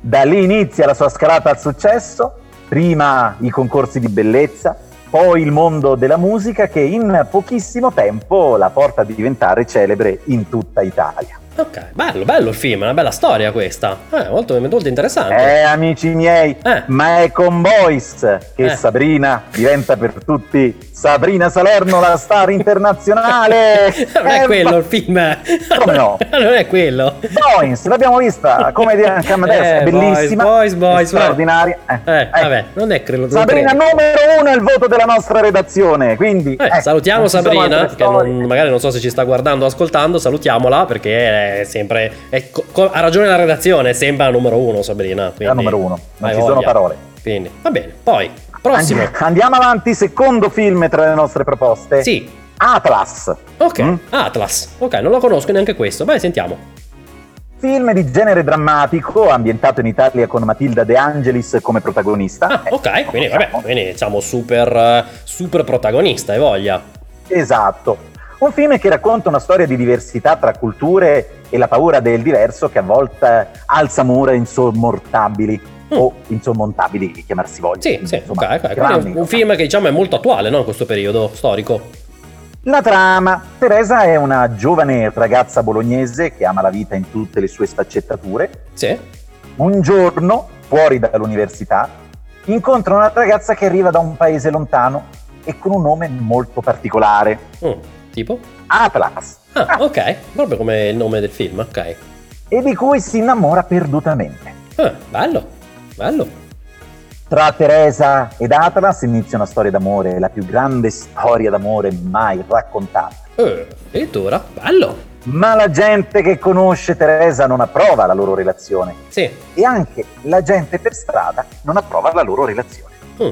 S3: Da lì inizia la sua scalata al successo, prima i concorsi di bellezza, poi il mondo della musica che in pochissimo tempo la porta a diventare celebre in tutta Italia.
S4: Ok, bello, bello il film, una bella storia questa. Eh, molto, molto interessante.
S3: Eh, amici miei, eh. ma è con Boys che eh. Sabrina diventa per tutti Sabrina Salerno, la star internazionale.
S4: non è eh, quello il film.
S3: Come no?
S4: non è quello.
S3: Boys, l'abbiamo vista, come dire anche Amadeus, eh, è bellissima.
S4: Boys, Boys,
S3: straordinaria.
S4: Eh, eh, vabbè, non è quello.
S3: Sabrina
S4: credo.
S3: numero uno è il voto della nostra redazione, quindi...
S4: Eh, salutiamo Sabrina, che non, magari non so se ci sta guardando o ascoltando, salutiamola perché è sempre. È, ha ragione la redazione, sembra numero uno, Sabrina. Quindi,
S3: è la numero uno, non ci voglia. sono parole.
S4: Quindi, va bene. Poi, prossimo.
S3: Andiamo avanti, secondo film tra le nostre proposte.
S4: Sì.
S3: Atlas.
S4: Ok, mm? Atlas. Ok, non lo conosco neanche questo. Vai, sentiamo.
S3: Film di genere drammatico, ambientato in Italia con Matilda De Angelis come protagonista.
S4: Ah, ok, eh, quindi vabbè, quindi diciamo super, super protagonista, hai voglia.
S3: Esatto. Un film che racconta una storia di diversità tra culture e la paura del diverso che a volte alza mura insormontabili. O insormontabili, che chiamarsi voglia.
S4: Sì, sì, insomma, okay, okay. Grandi, un film che diciamo è molto attuale no, in questo periodo storico.
S3: La trama. Teresa è una giovane ragazza bolognese che ama la vita in tutte le sue sfaccettature.
S4: Sì.
S3: Un giorno, fuori dall'università, incontra una ragazza che arriva da un paese lontano e con un nome molto particolare.
S4: Mm. Tipo?
S3: Atlas.
S4: Ah, ah, ok, proprio come il nome del film, ok.
S3: E di cui si innamora perdutamente.
S4: Ah, bello, bello.
S3: Tra Teresa ed Atlas inizia una storia d'amore, la più grande storia d'amore mai raccontata.
S4: Eh, addirittura, bello.
S3: Ma la gente che conosce Teresa non approva la loro relazione.
S4: Sì.
S3: E anche la gente per strada non approva la loro relazione. Mm.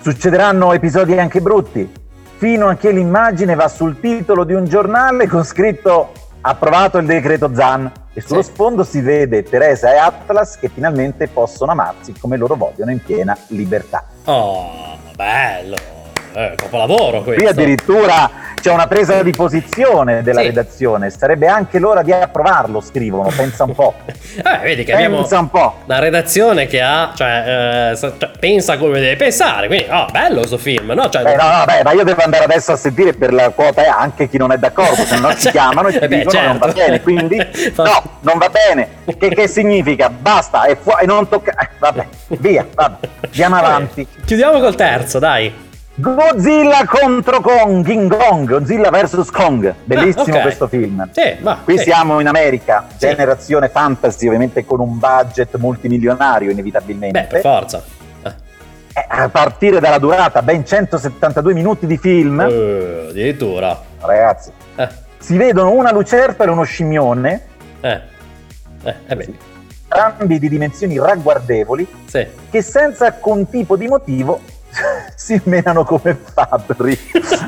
S3: Succederanno episodi anche brutti, fino a che l'immagine va sul titolo di un giornale con scritto approvato il decreto Zan e sullo sì. sfondo si vede Teresa e Atlas che finalmente possono amarsi come loro vogliono in piena libertà.
S4: Oh, bello! Eh, capolavoro questo.
S3: Qui addirittura c'è una presa di posizione della sì. redazione, sarebbe anche l'ora di approvarlo, scrivono, pensa un po'.
S4: eh, vedi che pensa un po'. la redazione che ha, cioè, eh, cioè, pensa come deve pensare, quindi, oh, bello questo film, no? Cioè,
S3: beh, no, no, beh, ma io devo andare adesso a sentire per la quota E anche chi non è d'accordo, se no ci cioè, chiamano e ci eh beh, dicono certo. non va certo. bene, quindi no, non va bene. Che, che significa? Basta, è fuori, non tocca... Eh, vabbè, via, vabbè, andiamo avanti.
S4: Chiudiamo col terzo, dai.
S3: Godzilla contro Kong, King Kong, Godzilla vs Kong, bellissimo ah, okay. questo film.
S4: Sì, ma,
S3: Qui
S4: sì.
S3: siamo in America, sì. generazione fantasy, ovviamente con un budget multimilionario inevitabilmente.
S4: Beh, per forza.
S3: Eh, a partire dalla durata, ben 172 minuti di film.
S4: Uh, addirittura.
S3: Ragazzi, eh. si vedono una lucertola e uno scimmione.
S4: Eh. Eh, eh beh.
S3: Entrambi di dimensioni ragguardevoli,
S4: sì.
S3: che senza alcun tipo di motivo si menano come fabbri.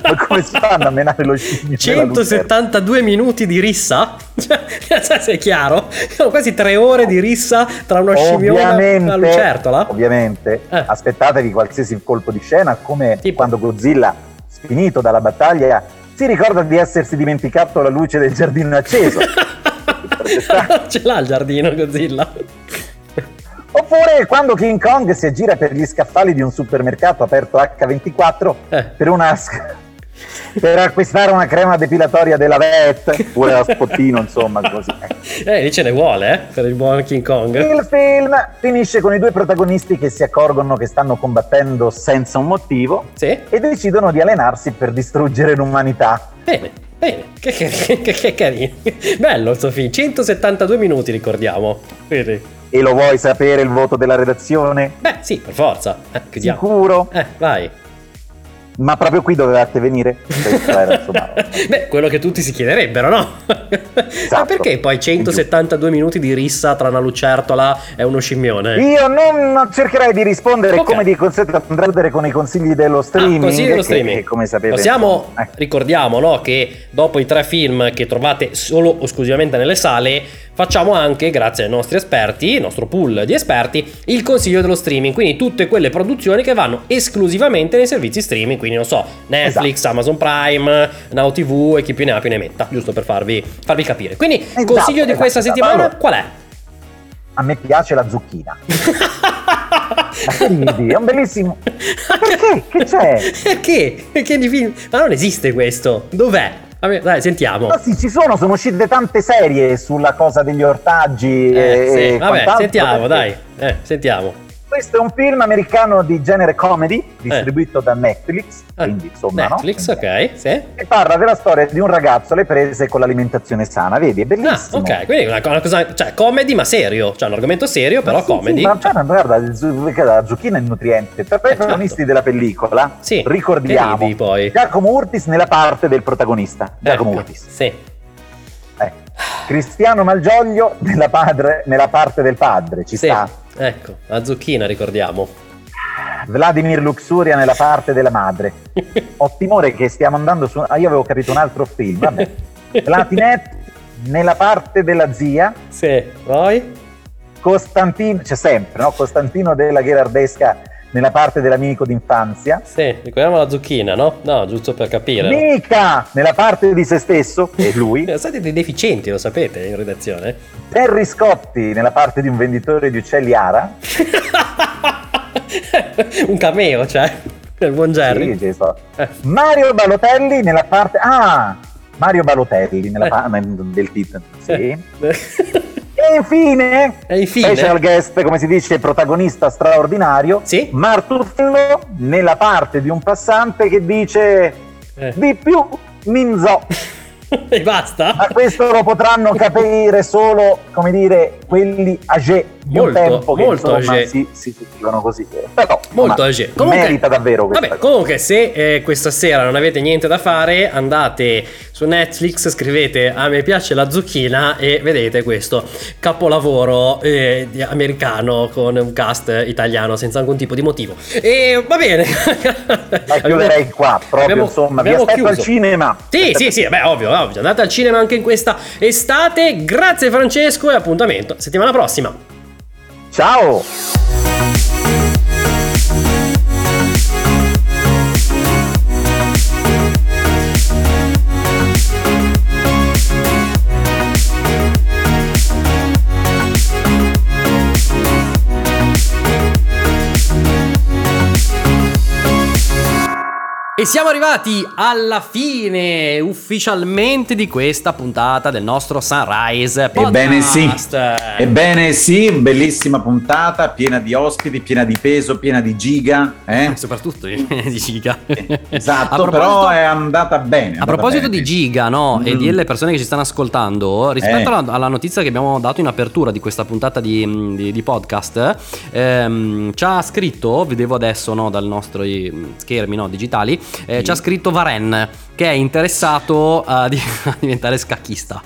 S3: Ma come si fanno a menare lo scimmio?
S4: 172 minuti di rissa? Cioè, se è chiaro? Sono quasi tre ore di rissa tra uno scimmione e una lucertola.
S3: Ovviamente, eh. aspettatevi qualsiasi colpo di scena, come tipo. quando Godzilla, finito dalla battaglia, si ricorda di essersi dimenticato la luce del giardino acceso.
S4: Ce l'ha il giardino Godzilla.
S3: Oppure quando King Kong si aggira per gli scaffali di un supermercato aperto H24 eh. per una per acquistare una crema depilatoria della VET pure la spottino insomma così
S4: eh lì ce ne vuole eh, per il buon King Kong
S3: il film finisce con i due protagonisti che si accorgono che stanno combattendo senza un motivo
S4: sì.
S3: e decidono di allenarsi per distruggere l'umanità
S4: bene Bene, che, che, che, che carino. Bello il suo film. 172 minuti, ricordiamo. Vedi.
S3: E lo vuoi sapere il voto della redazione?
S4: Beh, sì, per forza. Eh,
S3: Sicuro?
S4: Eh, vai.
S3: Ma proprio qui dovevate venire? Era,
S4: Beh, quello che tutti si chiederebbero, no? Esatto. Ma perché poi 172 minuti di rissa tra una lucertola e uno scimmione?
S3: Io non cercherei di rispondere okay. come di consueto andare con i consigli dello streaming. Ah,
S4: consigli dello streaming. Che,
S3: come sapete.
S4: Possiamo, eh. ricordiamo, no, che dopo i tre film che trovate solo o esclusivamente nelle sale, facciamo anche, grazie ai nostri esperti, il nostro pool di esperti, il consiglio dello streaming. Quindi tutte quelle produzioni che vanno esclusivamente nei servizi streaming quindi non so, Netflix, esatto. Amazon Prime, Now TV e chi più ne ha più ne metta, giusto per farvi, farvi capire. Quindi esatto, consiglio di questa esatto, settimana qual è?
S3: A me piace la zucchina. Ridi, è un bellissimo. Perché? Che c'è?
S4: Perché? Perché di film? Ma non esiste questo. Dov'è? Vabbè, dai, sentiamo.
S3: Ma sì, ci sono, sono uscite tante serie sulla cosa degli ortaggi.
S4: Eh, sì. Vabbè, sentiamo, perché... dai. Eh, sentiamo.
S3: Questo è un film americano di genere comedy, distribuito eh. da Netflix,
S4: eh.
S3: quindi insomma,
S4: Netflix,
S3: no?
S4: ok, sì.
S3: E parla della storia di un ragazzo alle prese con l'alimentazione sana, vedi, è bellissimo.
S4: Ah, ok, quindi una, una cosa, cioè comedy ma serio, cioè un argomento serio, però
S3: sì,
S4: comedy.
S3: Sì, ma cioè, guarda, la zucchina è nutriente. Per i eh, protagonisti certo. della pellicola,
S4: sì,
S3: ricordiamo
S4: poi.
S3: Giacomo Urtis nella parte del protagonista, Giacomo
S4: ecco,
S3: Urtis.
S4: Sì.
S3: Eh. Cristiano Malgioglio nella, padre, nella parte del padre, ci
S4: sì.
S3: sta
S4: Ecco, la zucchina ricordiamo.
S3: Vladimir Luxuria nella parte della madre. Ho timore che stiamo andando su... Ah, io avevo capito un altro film, vabbè. Platinette nella parte della zia.
S4: Sì, poi?
S3: Costantino, c'è sempre, no? Costantino della Gherardesca nella parte dell'amico d'infanzia.
S4: Sì, ricordiamo la zucchina, no? No, giusto per capire.
S3: Mica no? nella parte di se stesso, e lui.
S4: Siete dei deficienti, lo sapete, in redazione.
S3: Terry Scotti nella parte di un venditore di uccelli ara.
S4: un cameo, cioè, il buon Jerry.
S3: Sì, so. eh. Mario Balotelli nella parte... Ah! Mario Balotelli nella eh. parte del titolo. Sì. Eh. E infine,
S4: e infine,
S3: special guest, come si dice, protagonista straordinario,
S4: sì?
S3: Martufello nella parte di un passante che dice eh. di più Minzo.
S4: e basta?
S3: Ma questo lo potranno capire solo, come dire, quelli age di molto, un tempo che
S4: molto
S3: insomma si, si sentivano così. Però
S4: molto age.
S3: Comunque, merita davvero
S4: questo. Vabbè, comunque se eh, questa sera non avete niente da fare, andate su Netflix, scrivete a me piace la zucchina e vedete questo capolavoro eh, americano con un cast italiano senza alcun tipo di motivo. E va bene.
S3: Ma chiuderei qua, proprio abbiamo, insomma, abbiamo vi aspetto chiuso. al cinema.
S4: Sì, sì, sì, beh, ovvio, ovvio. Andate al cinema anche in questa estate. Grazie Francesco e appuntamento settimana prossima.
S3: Ciao!
S4: E siamo arrivati alla fine ufficialmente di questa puntata del nostro Sunrise Podcast.
S2: Ebbene sì, ebbene sì, bellissima puntata, piena di ospiti, piena di peso, piena di giga. Eh?
S4: Soprattutto di giga.
S2: Esatto, però è andata bene. È
S4: a proposito bene. di giga, no? Mm. E delle persone che ci stanno ascoltando, rispetto eh. alla, alla, notizia che abbiamo dato in apertura di questa puntata di, di, di podcast, ehm, ci ha scritto, vedevo adesso no, dal nostro schermi no, digitali, eh, ci ha scritto Varen che è interessato a, di- a diventare scacchista.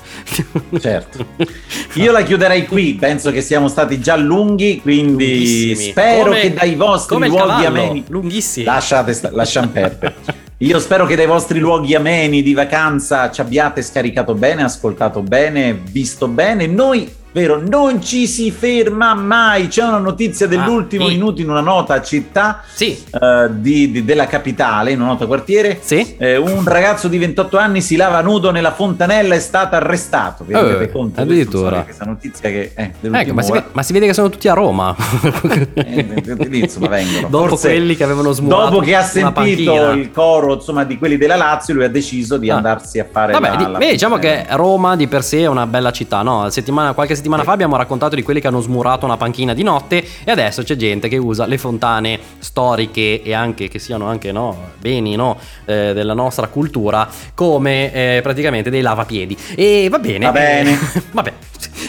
S2: Certo. Io la chiuderei qui, penso che siamo stati già lunghi, quindi spero come, che dai vostri luoghi ameni...
S4: Lunghissimi.
S2: Lasciate, sta- lasciamo perdere. Io spero che dai vostri luoghi ameni di vacanza ci abbiate scaricato bene, ascoltato bene, visto bene. Noi vero? Non ci si ferma mai. C'è una notizia dell'ultimo ah, sì. minuto in una nota città
S1: sì.
S2: uh, di, di, della capitale, in una nota quartiere.
S1: Sì.
S2: Eh, un ragazzo di 28 anni si lava nudo nella fontanella è stato arrestato. Vi
S1: rendete eh, conto? Addirittura.
S2: Questa notizia che è
S1: ecco, ma, si vede, ma, si vede, che sono tutti a Roma.
S2: eh, insomma, vengono.
S1: Dopo Forse, quelli che avevano smurato
S2: Dopo che ha sentito il coro insomma, di quelli della Lazio, lui ha deciso di ah. andarsi a fare
S1: Vabbè,
S2: la,
S1: di, la beh, diciamo che Roma di per sé è una bella città, no? Settimana, qualche settimana fa abbiamo raccontato di quelli che hanno smurato una panchina di notte e adesso c'è gente che usa le fontane storiche e anche che siano anche no, beni no, eh, della nostra cultura come eh, praticamente dei lavapiedi. E va bene.
S2: Va bene.
S1: Eh, vabbè.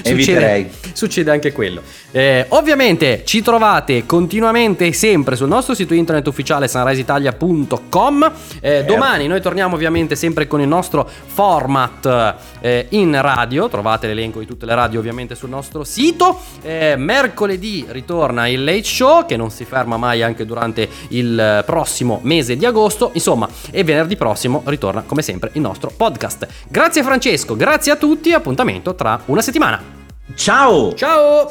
S1: Succede, succede, anche quello. Eh, ovviamente ci trovate continuamente sempre sul nostro sito internet ufficiale sunriseitalia.com. Eh, certo. domani noi torniamo ovviamente sempre con il nostro format eh, in radio. Trovate l'elenco di tutte le radio ovviamente sul nostro sito. Eh, mercoledì ritorna il Late Show che non si ferma mai anche durante il prossimo mese di agosto. Insomma, e venerdì prossimo ritorna come sempre il nostro podcast. Grazie Francesco, grazie a tutti. Appuntamento tra una settimana.
S2: Ciao!
S1: Ciao!